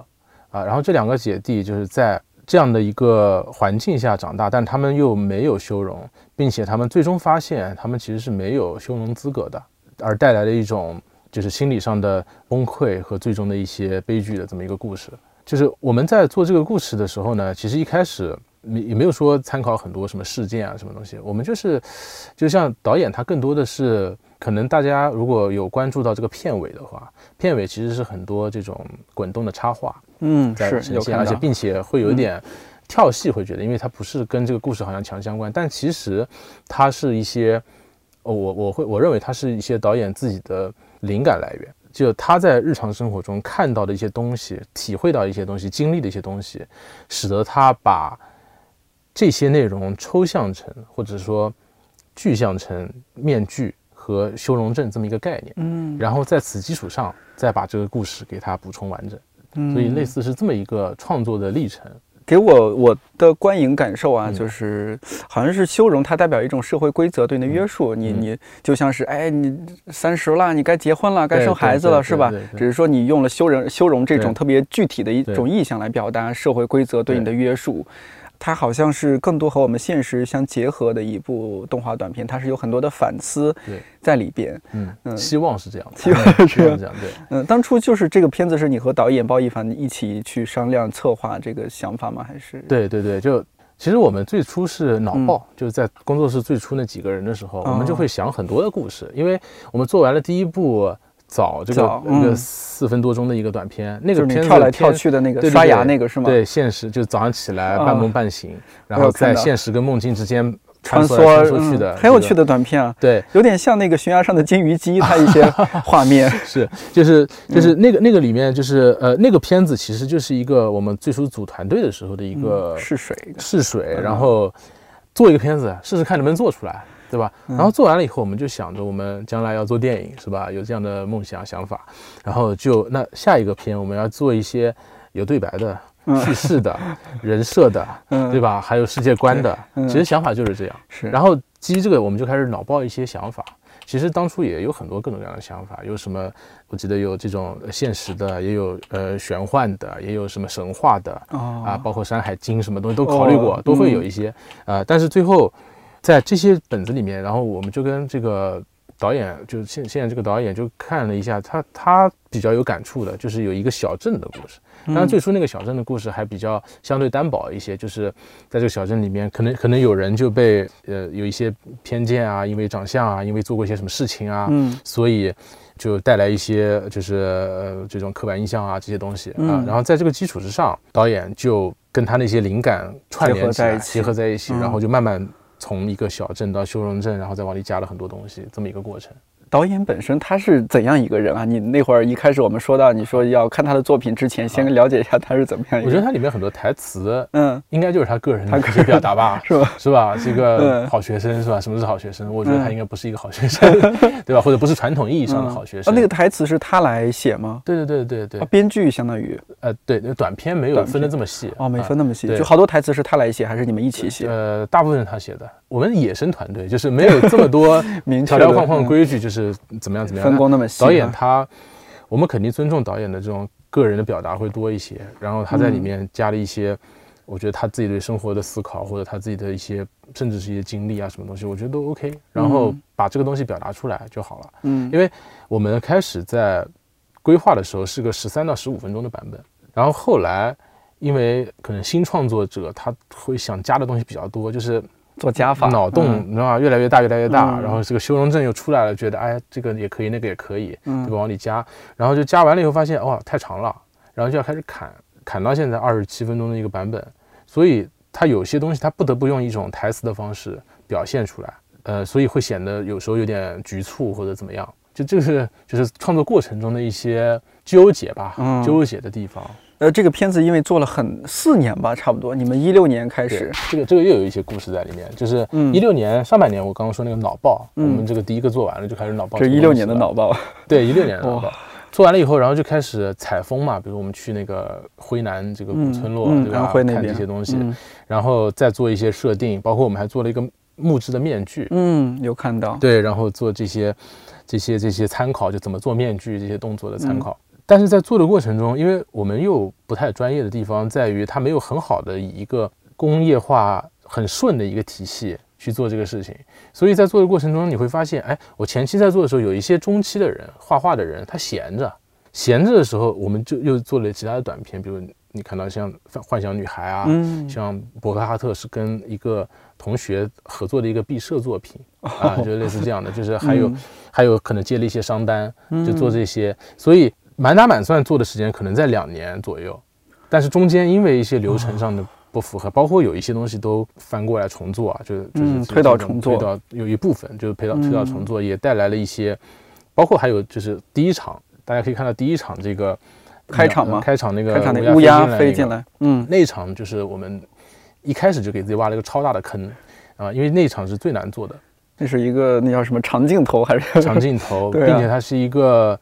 啊。然后这两个姐弟就是在这样的一个环境下长大，但他们又没有修容，并且他们最终发现他们其实是没有修容资格的，而带来的一种就是心理上的崩溃和最终的一些悲剧的这么一个故事。就是我们在做这个故事的时候呢，其实一开始没也没有说参考很多什么事件啊什么东西，我们就是就像导演他更多的是可能大家如果有关注到这个片尾的话，片尾其实是很多这种滚动的插画嗯，在是呈现，而且。并且会有一点跳戏，会觉得因为它不是跟这个故事好像强相关，但其实它是一些，哦，我我会我认为它是一些导演自己的灵感来源。就他在日常生活中看到的一些东西，体会到一些东西，经历的一些东西，使得他把这些内容抽象成，或者说具象成面具和修容症这么一个概念，嗯，然后在此基础上再把这个故事给它补充完整。嗯所以类似是这么一个创作的历程。给我我的观影感受啊，嗯就是好像是修容，它代表一种社会规则对你的约束。你嗯你就像是哎，你三十了，你该结婚了，该生孩子了，是吧？只是说你用了修容修容这种特别具体的一种意象来表达社会规则对你的约束。它好像是更多和我们现实相结合的一部动画短片，它是有很多的反思在里边。嗯，嗯希望是这样的，希望是这样。<laughs> 对，嗯，当初就是这个片子是你和导演包奕凡一起去商量策划这个想法吗？还是？对对对，就其实我们最初是脑爆，就是在工作室最初那几个人的时候，我们就会想很多的故事，因为我们做完了第一部早这个早一个嗯四分多钟的一个短片，那个片子跳来跳去的那个刷牙那个是吗？对，现实就早上起来啊半梦半醒，然后在现实跟梦境之间穿梭穿梭去的，嗯很有趣的。短片啊，对，有点像那个悬崖上的金鱼姬，它一些 <laughs> 画面。是，就是嗯就是那个那个里面就是呃那个片子其实就是一个我们最初组团队的时候的一个试水，试水，嗯然后做一个片子试试看能不能做出来。对吧？然后做完了以后，我们就想着我们将来要做电影，是吧？有这样的梦想想法，然后就那下一个片我们要做一些有对白的、叙事的、人设的，对吧？还有世界观的，其实想法就是这样。是，然后基于这个，我们就开始脑爆一些想法。其实当初也有很多各种各样的想法，有什么？我记得有这种现实的，也有呃玄幻的，也有什么神话的啊，包括《山海经》什么东西都考虑过，都会有一些啊。但是最后在这些本子里面，然后我们就跟这个导演，就是现现在这个导演就看了一下，他他比较有感触的，就是有一个小镇的故事。当然，最初那个小镇的故事还比较相对单薄一些，就是在这个小镇里面，可能可能有人就被呃有一些偏见啊，因为长相啊，因为做过一些什么事情啊，嗯，所以就带来一些就是呃这种刻板印象啊这些东西啊。然后在这个基础之上，导演就跟他那些灵感串联起来，结合在一起，然后就慢慢从一个小镇到修容镇，然后再往里加了很多东西，这么一个过程。导演本身他是怎样一个人啊？你那会儿一开始我们说到，你说要看他的作品之前，先了解一下他是怎么样。我觉得他里面很多台词，嗯，应该就是他个人的一些表达吧，是吧？是吧？这个好学生是吧？什么是好学生？我觉得他应该不是一个好学生，<laughs> 对吧？或者不是传统意义上的好学生。那个台词是他来写吗？对对对对对。编剧相当于，呃，对，那短片没有分的这么细哦，没分那么细，就好多台词是他来写，还是你们一起写？呃，大部分是他写的。我们野生团队就是没有这么多 <laughs> 条条框框规矩，就是怎么样怎么样。分工那么细。导演他，我们肯定尊重导演的这种个人的表达会多一些。然后他在里面加了一些，我觉得他自己对生活的思考，或者他自己的一些，甚至是一些经历啊，什么东西，我觉得都 OK。然后把这个东西表达出来就好了。嗯。因为我们开始在规划的时候是个十三到十五分钟的版本，然后后来因为可能新创作者他会想加的东西比较多，就是。做加法，脑洞你知道吗？越来越大，越来越大。然后这个修容症又出来了，觉得哎，这个也可以，那个也可以，对吧？往里加，然后就加完了以后发现，哇，太长了，然后就要开始砍，砍到现在二十七分钟的一个版本。所以它有些东西，它不得不用一种台词的方式表现出来，呃，所以会显得有时候有点局促或者怎么样。就这个是就是创作过程中的一些纠结吧，纠结的地方。呃，这个片子因为做了很四年吧，差不多。你们一六年开始，这个这个又有一些故事在里面。就是一六年上半年，我刚刚说那个脑爆，我们这个第一个做完了，就开始脑爆。这一六年的脑爆，对，一六年的脑爆。做完了以后，然后就开始采风嘛，比如我们去那个辉南这个古村落，对吧？看这些东西，然后再做一些设定，包括我们还做了一个木质的面具，嗯，有看到。对，然后做这些这些这些参考，就怎么做面具这些动作的参考。但是在做的过程中，因为我们又不太专业的地方在于，它没有很好的以一个工业化很顺的一个体系去做这个事情，所以在做的过程中，你会发现，哎，我前期在做的时候，有一些中期的人画画的人，他闲着，闲着的时候，我们就又做了其他的短片，比如你看到像《幻想女孩》啊，像博克哈特是跟一个同学合作的一个毕设作品啊，就类似这样的，就是还有还有可能接了一些商单，就做这些，所以。满打满算做的时间可能在两年左右，但是中间因为一些流程上的不符合，包括有一些东西都翻过来重做啊，就是就是推倒重做，推倒有一部分就是推倒推倒重做，也带来了一些，包括还有就是第一场，大家可以看到第一场这个开场吗？开场那个开场那个乌鸦飞进来，嗯，那场就是我们一开始就给自己挖了一个超大的坑啊，因为那场是最难做的，那是一个那叫什么长镜头还是？长镜头，<laughs> 并且它是一个。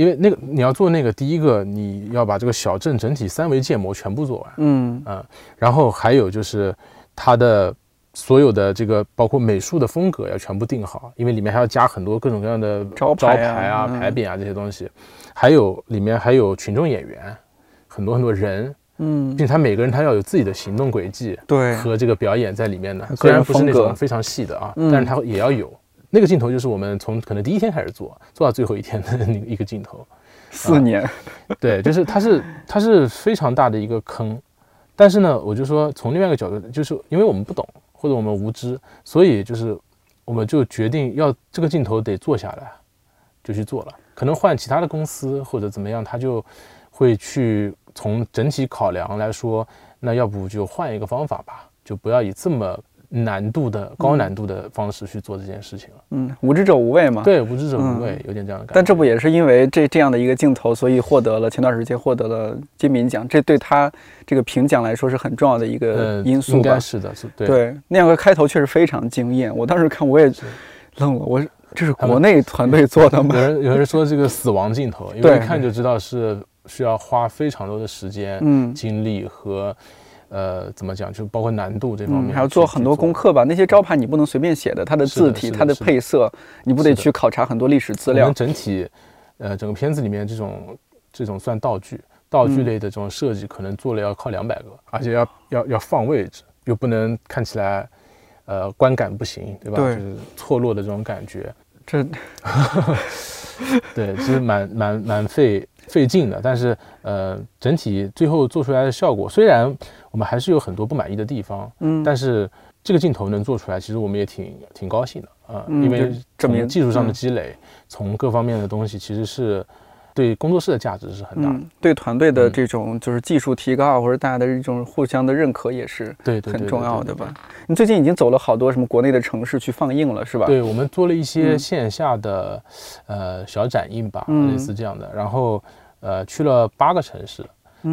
因为那个你要做那个第一个，你要把这个小镇整体三维建模全部做完，嗯。嗯，然后还有就是它的所有的这个包括美术的风格要全部定好，因为里面还要加很多各种各样的招牌啊、牌匾啊这些东西，还有里面还有群众演员，很多很多人，嗯，并且他每个人他要有自己的行动轨迹，对，和这个表演在里面的，虽然不是那种非常细的啊，但是他也要有。那个镜头就是我们从可能第一天开始做，做到最后一天的 <laughs> 那一个镜头，四年，<laughs> 对，就是它是它是非常大的一个坑，但是呢，我就说从另外一个角度，就是因为我们不懂或者我们无知，所以就是我们就决定要这个镜头得做下来，就去做了。可能换其他的公司或者怎么样，他就会去从整体考量来说，那要不就换一个方法吧，就不要以这么。难度的高难度的方式去做这件事情了。嗯，无知者无畏嘛。对，无知者无畏，有点这样的感觉。但这不也是因为这这样的一个镜头，所以获得了前段时间获得了金敏奖，这对他这个评奖来说是很重要的一个因素吧？应该是的，是对。对，那样的开头确实非常惊艳。我当时看我也愣了，我这是国内团队做的吗？有人有人 <laughs> 说这个死亡镜头，因为一看就知道是需要花非常多的时间、嗯，精力和。呃，怎么讲？就包括难度这方面，还要做很多功课吧。那些招牌你不能随便写的，它的字体、它的配色，你不得去考察很多历史资料。整体，呃，整个片子里面这种这种算道具，道具类的这种设计，可能做了要靠两百个，而且要要要放位置，又不能看起来，呃，观感不行，对吧？对，就是错落的这种感觉。这，<laughs> 对，其实蛮蛮蛮费费劲的。但是，呃，整体最后做出来的效果，虽然。我们还是有很多不满意的地方，嗯，但是这个镜头能做出来，其实我们也挺挺高兴的啊，因为证明技术上的积累，从各方面的东西，其实是对工作室的价值是很大的，对团队的这种就是技术提高或者大家的这种互相的认可也是对很重要的吧？你最近已经走了好多什么国内的城市去放映了，是吧？对，我们做了一些线下的呃小展映吧，类似这样的，然后呃去了八个城市，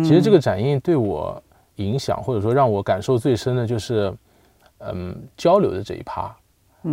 其实这个展映对我。影响或者说让我感受最深的就是，嗯，交流的这一趴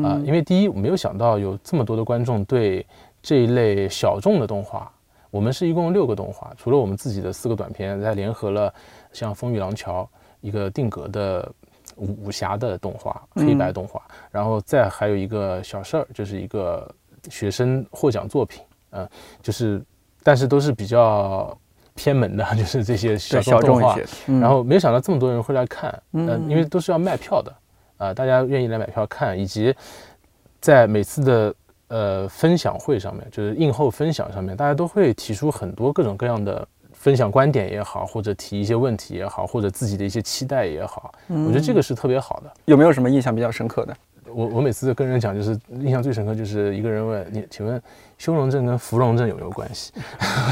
啊，因为第一我没有想到有这么多的观众对这一类小众的动画，我们是一共六个动画，除了我们自己的四个短片，再联合了像《风雨廊桥》一个定格的武武侠的动画，黑白动画，然后再还有一个小事儿，就是一个学生获奖作品，嗯，就是，但是都是比较。偏门的，<laughs> 就是这些小众动画，然后没想到这么多人会来看，嗯，因为都是要卖票的，啊，大家愿意来买票看，以及在每次的呃分享会上面，就是映后分享上面，大家都会提出很多各种各样的分享观点也好，或者提一些问题也好，或者自己的一些期待也好，我觉得这个是特别好的。有没有什么印象比较深刻的？我我每次跟人讲，就是印象最深刻，就是一个人问你，请问修容症跟芙蓉症有没有关系？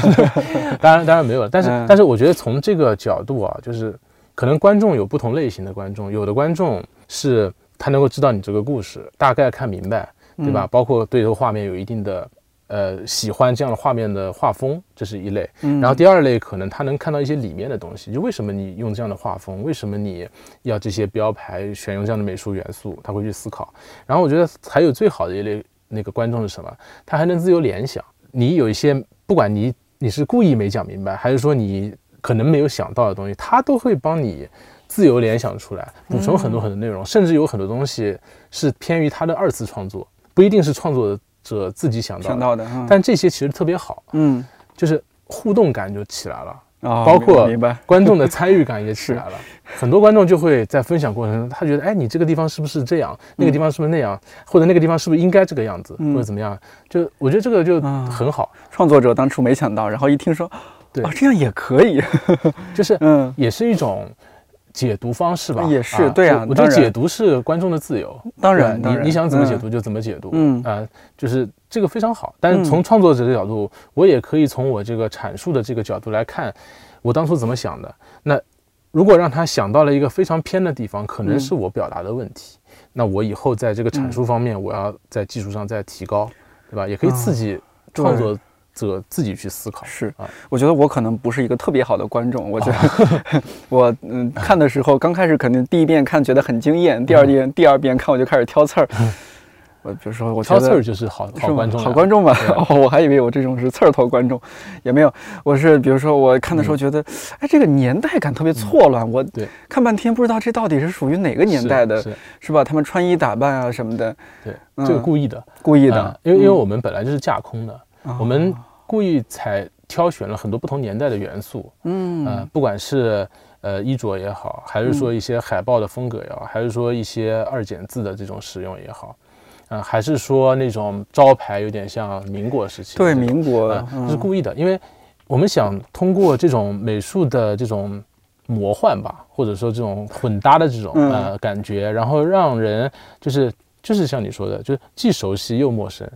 <laughs> 当然当然没有了，但是但是我觉得从这个角度啊，就是可能观众有不同类型的观众，有的观众是他能够知道你这个故事，大概看明白，对吧？包括对这个画面有一定的。呃，喜欢这样的画面的画风，这是一类。然后第二类可能他能看到一些里面的东西，就为什么你用这样的画风，为什么你要这些标牌，选用这样的美术元素，他会去思考。然后我觉得还有最好的一类那个观众是什么？他还能自由联想。你有一些，不管你你是故意没讲明白，还是说你可能没有想到的东西，他都会帮你自由联想出来，补充很多很多内容，甚至有很多东西是偏于他的二次创作，不一定是创作。者自己想到想到的，但这些其实特别好，嗯，就是互动感就起来了啊，包括观众的参与感也起来了。<laughs> 很多观众就会在分享过程中，他觉得，哎，你这个地方是不是这样？那个地方是不是那样？或者那个地方是不是应该这个样子？或者怎么样？就我觉得这个就很好。创作者当初没想到，然后一听说，对，哦，这样也可以，就是 <laughs> 嗯，也是一种。解读方式吧，也是对啊。我觉得解读是观众的自由，当然，你你想怎么解读就怎么解读，嗯啊，就是这个非常好。但是从创作者的角度，我也可以从我这个阐述的这个角度来看，我当初怎么想的。那如果让他想到了一个非常偏的地方，可能是我表达的问题。那我以后在这个阐述方面，我要在技术上再提高，对吧？也可以刺激创作。者自己去思考是啊，我觉得我可能不是一个特别好的观众。我觉得 <laughs> <laughs> 我嗯看的时候，刚开始肯定第一遍看觉得很惊艳，第二遍第二遍看我就开始挑刺儿。<laughs> 我比如说我挑刺儿就是好好观众，好观众吧？哦，我还以为我这种是刺儿头观众，也没有。我是比如说我看的时候觉得，哎，这个年代感特别错乱。我看半天不知道这到底是属于哪个年代的，是吧？他们穿衣打扮啊什么的，对，这个故意的，故意的，因为因为我们本来就是架空的。我们故意采挑选了很多不同年代的元素，嗯，呃，不管是呃衣着也好，还是说一些海报的风格也好，还是说一些二简字的这种使用也好，嗯，还是说那种招牌有点像民国时期，对，民国是故意的，因为我们想通过这种美术的这种魔幻吧，或者说这种混搭的这种呃感觉，然后让人就是就是像你说的，就是既熟悉又陌生。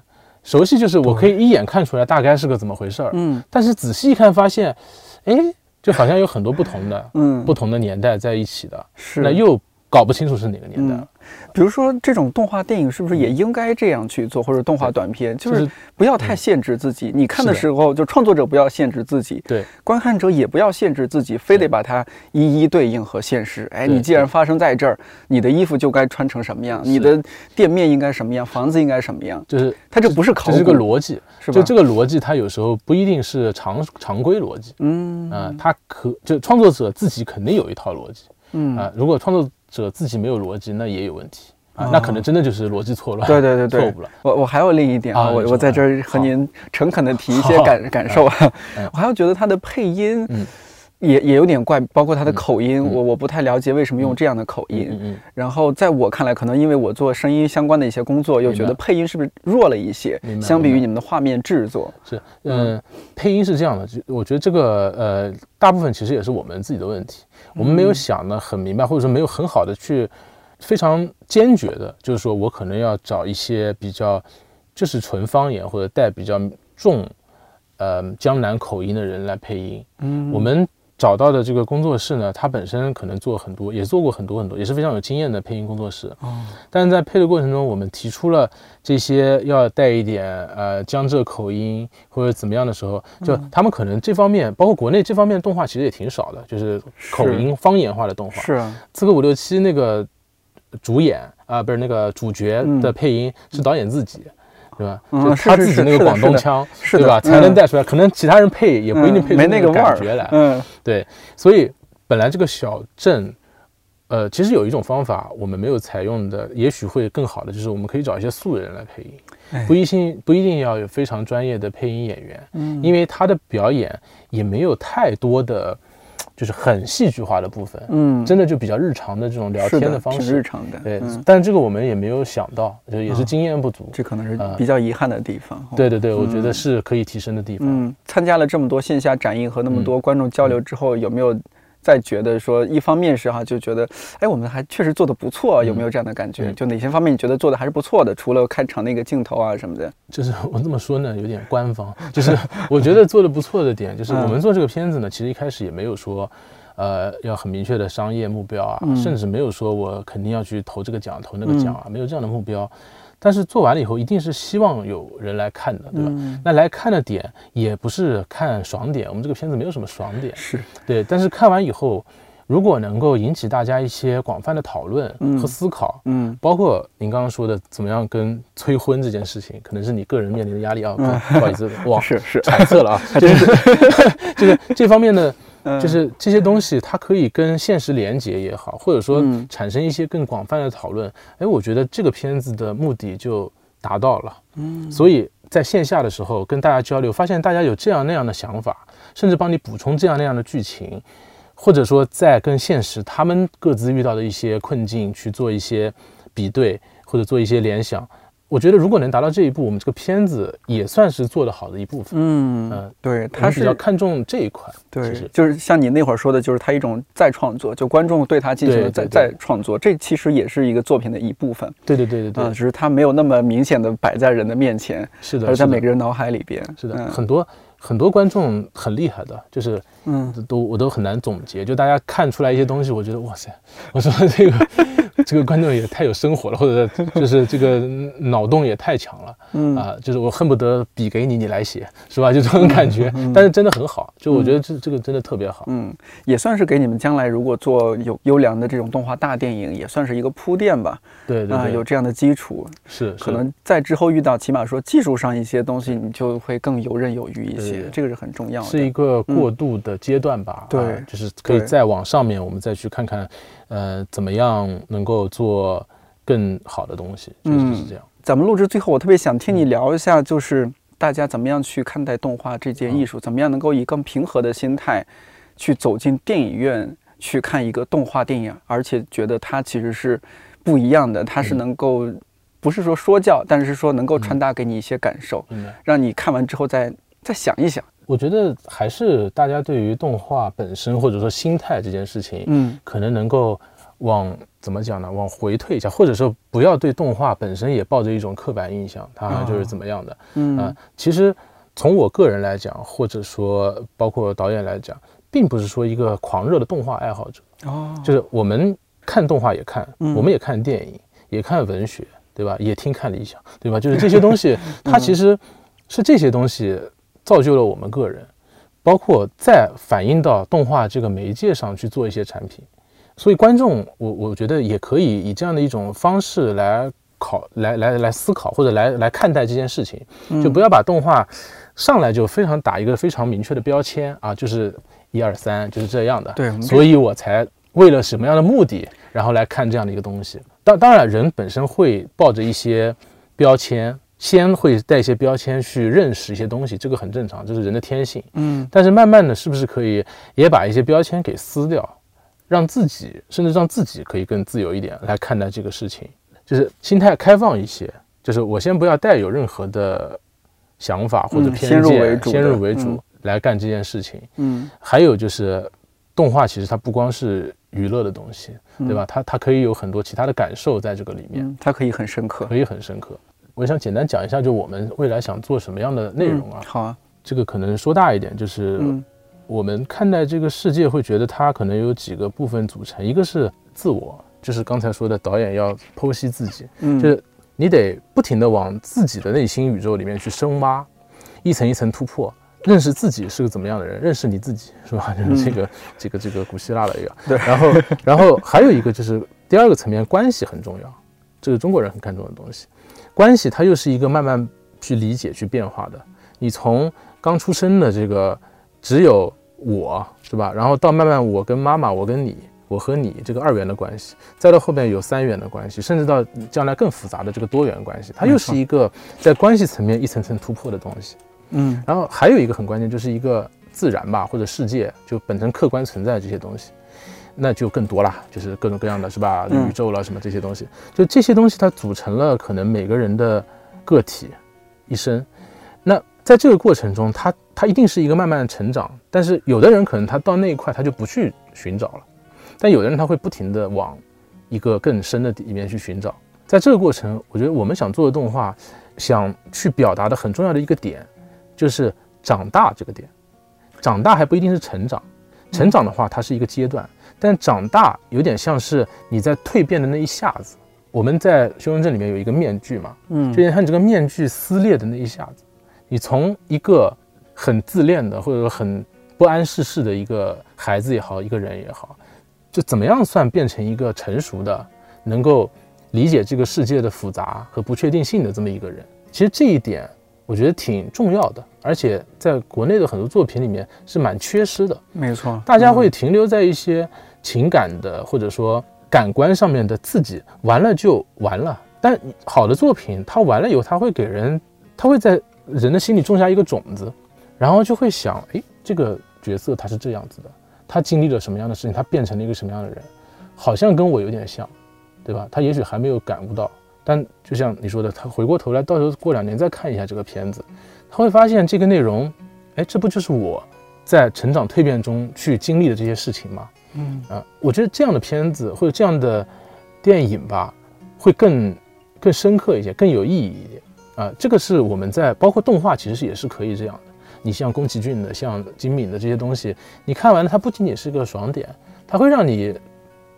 熟悉就是我可以一眼看出来大概是个怎么回事儿，嗯，但是仔细一看发现，哎，就好像有很多不同的，嗯，不同的年代在一起的，是。那又。搞不清楚是哪个年代了。比如说，这种动画电影是不是也应该这样去做，或者动画短片，就就是不要太限制自己。你看的时候，就创作者不要限制自己，对，观看者也不要限制自己，非得把它一一对应和现实。哎，你既然发生在这儿，你的衣服就该穿成什么样，你的店面应该什么样，房子应该什么样。就是它这不是考这是古，个逻辑，是吧？就这个逻辑，它有时候不一定是常常规逻辑嗯啊、它可就创作者自己肯定有一套逻辑嗯啊、如果创作者自己没有逻辑，那也有问题那可能真的就是逻辑错乱，对对对对错误了。我我还有另一点啊，我我在这儿和您诚恳的提一些感感受啊嗯，我还要觉得他的配音嗯也也有点怪，包括他的口音，嗯。我我不太了解为什么用这样的口音。嗯嗯然后在我看来，可能因为我做声音相关的一些工作，又觉得配音是不是弱了一些相比于你们的画面制作。是，嗯，配音是这样的，就我觉得这个呃，大部分其实也是我们自己的问题，我们没有想的很明白，或者说没有很好的去非常坚决的，就是说我可能要找一些比较就是纯方言或者带比较重呃江南口音的人来配音。嗯。我们找到的这个工作室呢，他本身可能做很多，也做过很多很多，也是非常有经验的配音工作室。哦，但是在配的过程中，我们提出了这些要带一点呃江浙口音或者怎么样的时候，就他们可能这方面，包括国内这方面动画其实也挺少的，就是口音方言化的动画。是啊，刺客伍六七那个主演啊、不是那个主角的配音是导演自己。对吧？嗯就他自己那个广东腔，对吧？嗯才能带出来。可能其他人配也不一定配出没那个感觉来。嗯对，所以本来这个小镇，呃，其实有一种方法我们没有采用的，也许会更好的，就是我们可以找一些素人来配音，哎不一定不一定要有非常专业的配音演员，嗯因为他的表演也没有太多的，就是很戏剧化的部分，嗯，真的就比较日常的这种聊天的方式日式。常的。对，嗯，但这个我们也没有想到，就也是经验不足。这可能是呃比较遗憾的地方。哦对对对，我觉得是可以提升的地方。嗯，参加了这么多线下展映和那么多观众交流之后，有没有再觉得说，一方面是哈，就觉得，哎，我们还确实做的不错，有没有这样的感觉？嗯就哪些方面你觉得做的还是不错的？除了开场那个镜头啊什么的，就是我这么说呢，有点官方。就是我觉得做的不错的点，就是嗯我们做这个片子呢，其实一开始也没有说，呃，要很明确的商业目标啊，嗯甚至没有说我肯定要去投这个奖、投那个奖啊，没有这样的目标。但是做完了以后，一定是希望有人来看的，对吧？嗯那来看的点也不是看爽点，我们这个片子没有什么爽点，是，对。但是看完以后，如果能够引起大家一些广泛的讨论嗯和思考，嗯包括您刚刚说的怎么样跟催婚这件事情，可能是你个人面临的压力啊。不好意思，哇，嗯 <laughs> 是是，揣测了啊，就是 <laughs> 就是这方面的，嗯就是这些东西，它可以跟现实连接也好，或者说嗯产生一些更广泛的讨论。哎，我觉得这个片子的目的就达到了。嗯所以在线下的时候跟大家交流，发现大家有这样那样的想法，甚至帮你补充这样那样的剧情，或者说在跟现实他们各自遇到的一些困境去做一些比对，或者做一些联想。我觉得如果能达到这一步，我们这个片子也算是做得好的一部分。嗯嗯，对，他是比较。看重这一块。其对实，就是像你那会儿说的，就是他一种再创作，就观众对他进行了再再创作，这其实也是一个作品的一部分。对对对对嗯，对，只是他没有那么明显的摆在人的面前，是的，而在每个人脑海里边。是的，嗯很多很多观众很厉害的，就是嗯都我都很难总结，就大家看出来一些东西，我觉得哇塞，我说这个这个观众也太有生活了，或者就是这个脑洞也太强了嗯啊、就是我恨不得笔给你，你来写，是吧？就这种感觉，<laughs> 但是真的很好，就我觉得这这个真的特别好。嗯，也算是给你们将来如果做有优良的这种动画大电影，也算是一个铺垫吧。啊，对对对，有这样的基础，是是可能在之后遇到，起码说技术上一些东西，你就会更游刃有余一些这个是很重要的。是一个过渡的阶段吧，对啊就是可以再往上面，我们再去看看，呃，怎么样能够做更好的东西，确实是这样。咱们录制最后，我特别想听你嗯聊一下，就是大家怎么样去看待动画这件艺嗯术，怎么样能够以更平和的心态去走进电影院去看一个动画电影，而且觉得它其实是不一样的，它是嗯能够不是说说教，但是说能够传达给你一些感受。让你看完之后再再想一想。我觉得还是大家对于动画本身或者说心态这件事情，嗯可能能够往怎么讲呢？往回退一下，或者说不要对动画本身也抱着一种刻板印象，它就是怎么样的啊、嗯其实从我个人来讲，或者说包括导演来讲，并不是说一个狂热的动画爱好者，哦，就是我们看动画也看，我们也看电影，也看文学，对吧？也听看理想，对吧？就是这些东西，<laughs> 它其实是这些东西造就了我们个人，包括再反映到动画这个媒介上去做一些产品。所以观众，我我觉得也可以以这样的一种方式来考，来来来思考或者来来看待这件事情，就不要把动画上来就非常打一个非常明确的标签啊，就是一二三就是这样的。对，所以我才为了什么样的目的，然后来看这样的一个东西。当当然，人本身会抱着一些标签，先会带一些标签去认识一些东西，这个很正常，这是人的天性。嗯，但是慢慢的是不是可以也把一些标签给撕掉？让自己，甚至让自己可以更自由一点来看待这个事情，就是心态开放一些，就是我先不要带有任何的想法或者偏见，先入为主，先入为主来干这件事情。嗯，还有就是动画其实它不光是娱乐的东西，对吧？它它可以有很多其他的感受在这个里面，它可以很深刻，可以很深刻。我想简单讲一下，就我们未来想做什么样的内容啊？好啊，这个可能说大一点就是。我们看待这个世界，会觉得它可能有几个部分组成，一个是自我，就是刚才说的导演要剖析自己，嗯，就是你得不停的往自己的内心宇宙里面去深挖，一层一层突破，认识自己是个怎么样的人，认识你自己是吧？就是这个这个这个古希腊的一个，对，然后然后还有一个就是第二个层面，关系很重要，这是中国人很看重的东西，关系它又是一个慢慢去理解去变化的，你从刚出生的这个只有。我是吧，然后到慢慢我跟妈妈，我跟你，我和你这个二元的关系，再到后面有三元的关系，甚至到将来更复杂的这个多元关系，它又是一个在关系层面一层层突破的东西。嗯，然后还有一个很关键，就是一个自然吧，或者世界就本身客观存在这些东西，那就更多了，就是各种各样的是吧，宇宙了什么这些东西，就这些东西它组成了可能每个人的个体一生。那在这个过程中，他他一定是一个慢慢的成长，但是有的人可能他到那一块他就不去寻找了，但有的人他会不停的往一个更深的里面去寻找。在这个过程，我觉得我们想做的动画，想去表达的很重要的一个点，就是长大这个点。长大还不一定是成长，成长的话它是一个阶段，但长大有点像是你在蜕变的那一下子。我们在修真镇里面有一个面具嘛，嗯，就像这个面具撕裂的那一下子。你从一个很自恋的，或者说很不谙世事的一个孩子也好，一个人也好，就怎么样算变成一个成熟的，能够理解这个世界的复杂和不确定性的这么一个人？其实这一点我觉得挺重要的，而且在国内的很多作品里面是蛮缺失的。没错，大家会停留在一些情感的或者说感官上面的刺激完了就完了。但好的作品，它完了以后，它会给人，它会在。人的心里种下一个种子，然后就会想，哎，这个角色他是这样子的，他经历了什么样的事情，他变成了一个什么样的人，好像跟我有点像，对吧？他也许还没有感悟到，但就像你说的，他回过头来，到时候过两年再看一下这个片子，他会发现这个内容，哎，这不就是我在成长蜕变中去经历的这些事情吗？嗯啊，我觉得这样的片子或者这样的电影吧，会更更深刻一些，更有意义一点。啊，这个是我们在包括动画，其实也是可以这样的。你像宫崎骏的、像金敏的这些东西，你看完了，它不仅仅是个爽点，它会让你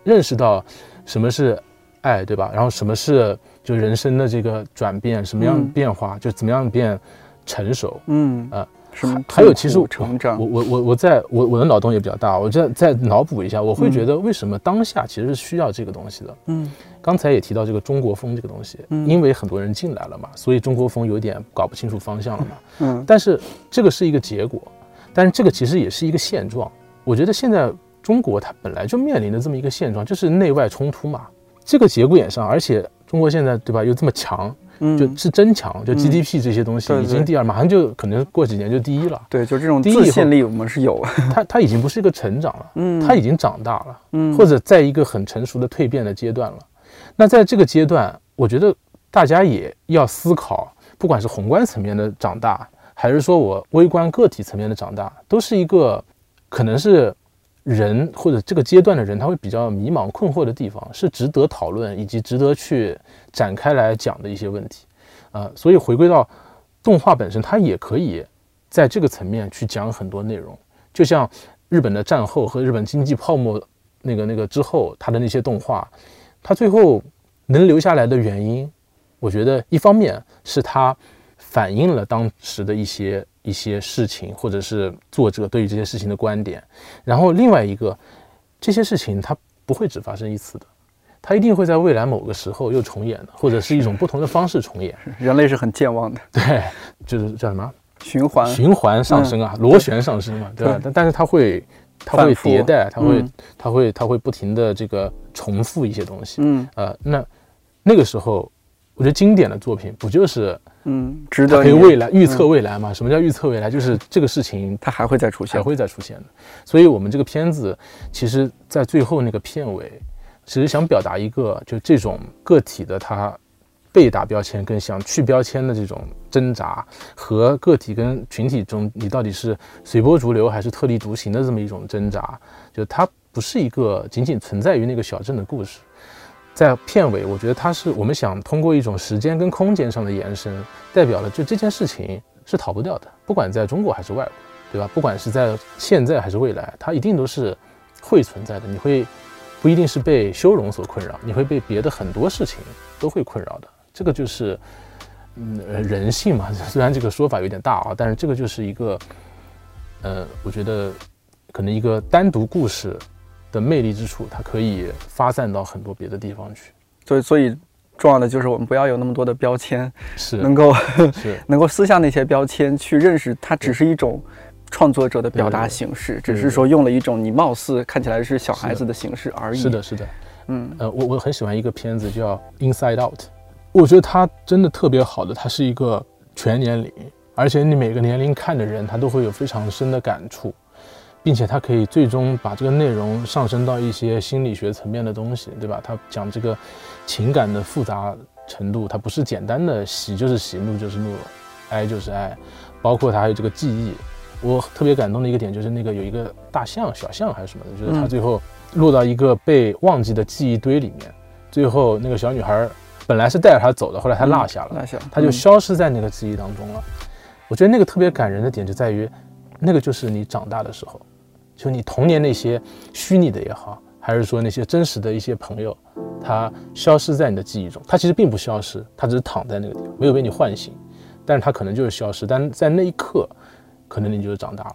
认识到什么是爱，对吧？然后什么是就人生的这个转变，什么样变化，就怎么样变成熟。嗯啊。还还有，其实成长，我我我我在我我的脑洞也比较大，我再再脑补一下，我会觉得为什么当下其实是需要这个东西的。嗯，刚才也提到这个中国风这个东西，因为很多人进来了嘛，所以中国风有点搞不清楚方向了嘛。嗯，但是这个是一个结果，但是这个其实也是一个现状。我觉得现在中国它本来就面临的这么一个现状，就是内外冲突嘛。这个节骨眼上，而且中国现在对吧又这么强。就是增强，就 GDP 这些东西已经第二，马上就可能过几年就第一了。对，就这种自信力我们是有。它它已经不是一个成长了，嗯，它已经长大了，嗯，或者在一个很成熟的蜕变的阶段了。那在这个阶段，我觉得大家也要思考，不管是宏观层面的长大，还是说我微观个体层面的长大，都是一个可能是。人或者这个阶段的人，他会比较迷茫困惑的地方，是值得讨论以及值得去展开来讲的一些问题，啊，所以回归到动画本身，它也可以在这个层面去讲很多内容。就像日本的战后和日本经济泡沫那个那个之后，它的那些动画，它最后能留下来的原因，我觉得一方面是它反映了当时的一些一些事情，或者是作者对于这些事情的观点，然后另外一个，这些事情它不会只发生一次的。它一定会在未来某个时候又重演的，或者是一种不同的方式重演。人类是很健忘的，对，就是叫什么循环循环上升啊，螺旋上升嘛，对吧？但但是它会，它会迭代，它会，它会，它会不停的这个重复一些东西。嗯，呃，那那个时候，我觉得经典的作品不就是嗯，值得可以未来预测未来嘛？什么叫预测未来？就是这个事情它还会再出现，还会再出现的。所以我们这个片子其实在最后那个片尾。其实想表达一个，就这种个体的他被打标签跟想去标签的这种挣扎，和个体跟群体中你到底是随波逐流还是特立独行的这么一种挣扎，就它不是一个仅仅存在于那个小镇的故事。在片尾，我觉得它是我们想通过一种时间跟空间上的延伸，代表了就这件事情是逃不掉的，不管在中国还是外国，对吧？不管是在现在还是未来，它一定都是会存在的。你会。不一定是被修容所困扰，你会被别的很多事情都会困扰的。这个就是，嗯，人性嘛。虽然这个说法有点大啊，但是这个就是一个，呃，我觉得可能一个单独故事的魅力之处，它可以发散到很多别的地方去。所以，所以重要的就是我们不要有那么多的标签，是能够是 <laughs> 能够撕下那些标签，去认识它只是一种。创作者的表达形式，只是说用了一种你貌似看起来是小孩子的形式而已。是的，是的，嗯，呃，我我很喜欢一个片子叫《Inside Out》，我觉得它真的特别好的，它是一个全年龄，而且你每个年龄看的人，他都会有非常深的感触，并且它可以最终把这个内容上升到一些心理学层面的东西，对吧？它讲这个情感的复杂程度，它不是简单的喜就是喜，怒就是怒，哀就是哀，包括它还有这个记忆。我特别感动的一个点就是那个有一个大象、小象还是什么的，就是他最后落到一个被忘记的记忆堆里面，最后那个小女孩本来是带着他走的，后来他落下了，落下，他就消失在那个记忆当中了。我觉得那个特别感人的点就在于，那个就是你长大的时候，就你童年那些虚拟的也好，还是说那些真实的一些朋友，他消失在你的记忆中，他其实并不消失，他只是躺在那个地方，没有被你唤醒，但是他可能就是消失，但在那一刻。可能你就是长大了。《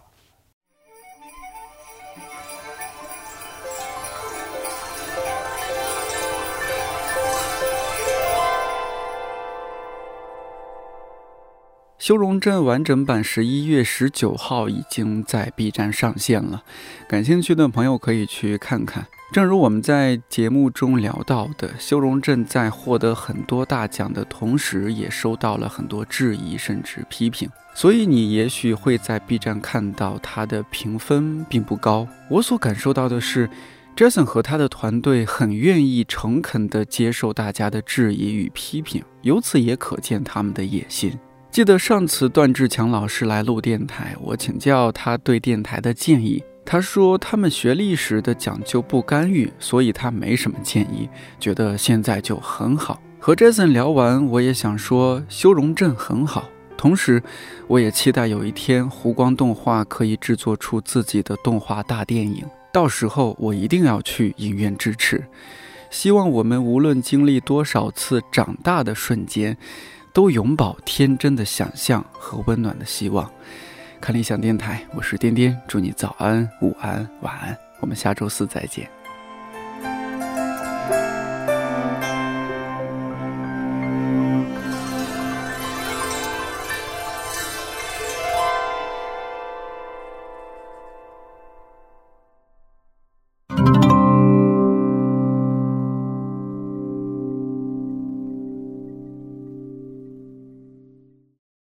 修容镇》完整版十一月十九号已经在 B 站上线了，感兴趣的朋友可以去看看。正如我们在节目中聊到的，《修容镇》在获得很多大奖的同时，也收到了很多质疑甚至批评。所以你也许会在 B 站看到它的评分并不高。我所感受到的是，Jason 和他的团队很愿意诚恳地接受大家的质疑与批评，由此也可见他们的野心。记得上次段志强老师来录电台，我请教他对电台的建议。他说他们学历史的讲究不干预，所以他没什么建议，觉得现在就很好。和 Jason 聊完，我也想说修容镇很好，同时我也期待有一天湖光动画可以制作出自己的动画大电影，到时候我一定要去影院支持。希望我们无论经历多少次长大的瞬间。都永葆天真的想象和温暖的希望。看理想电台，我是颠颠，祝你早安、午安、晚安。我们下周四再见。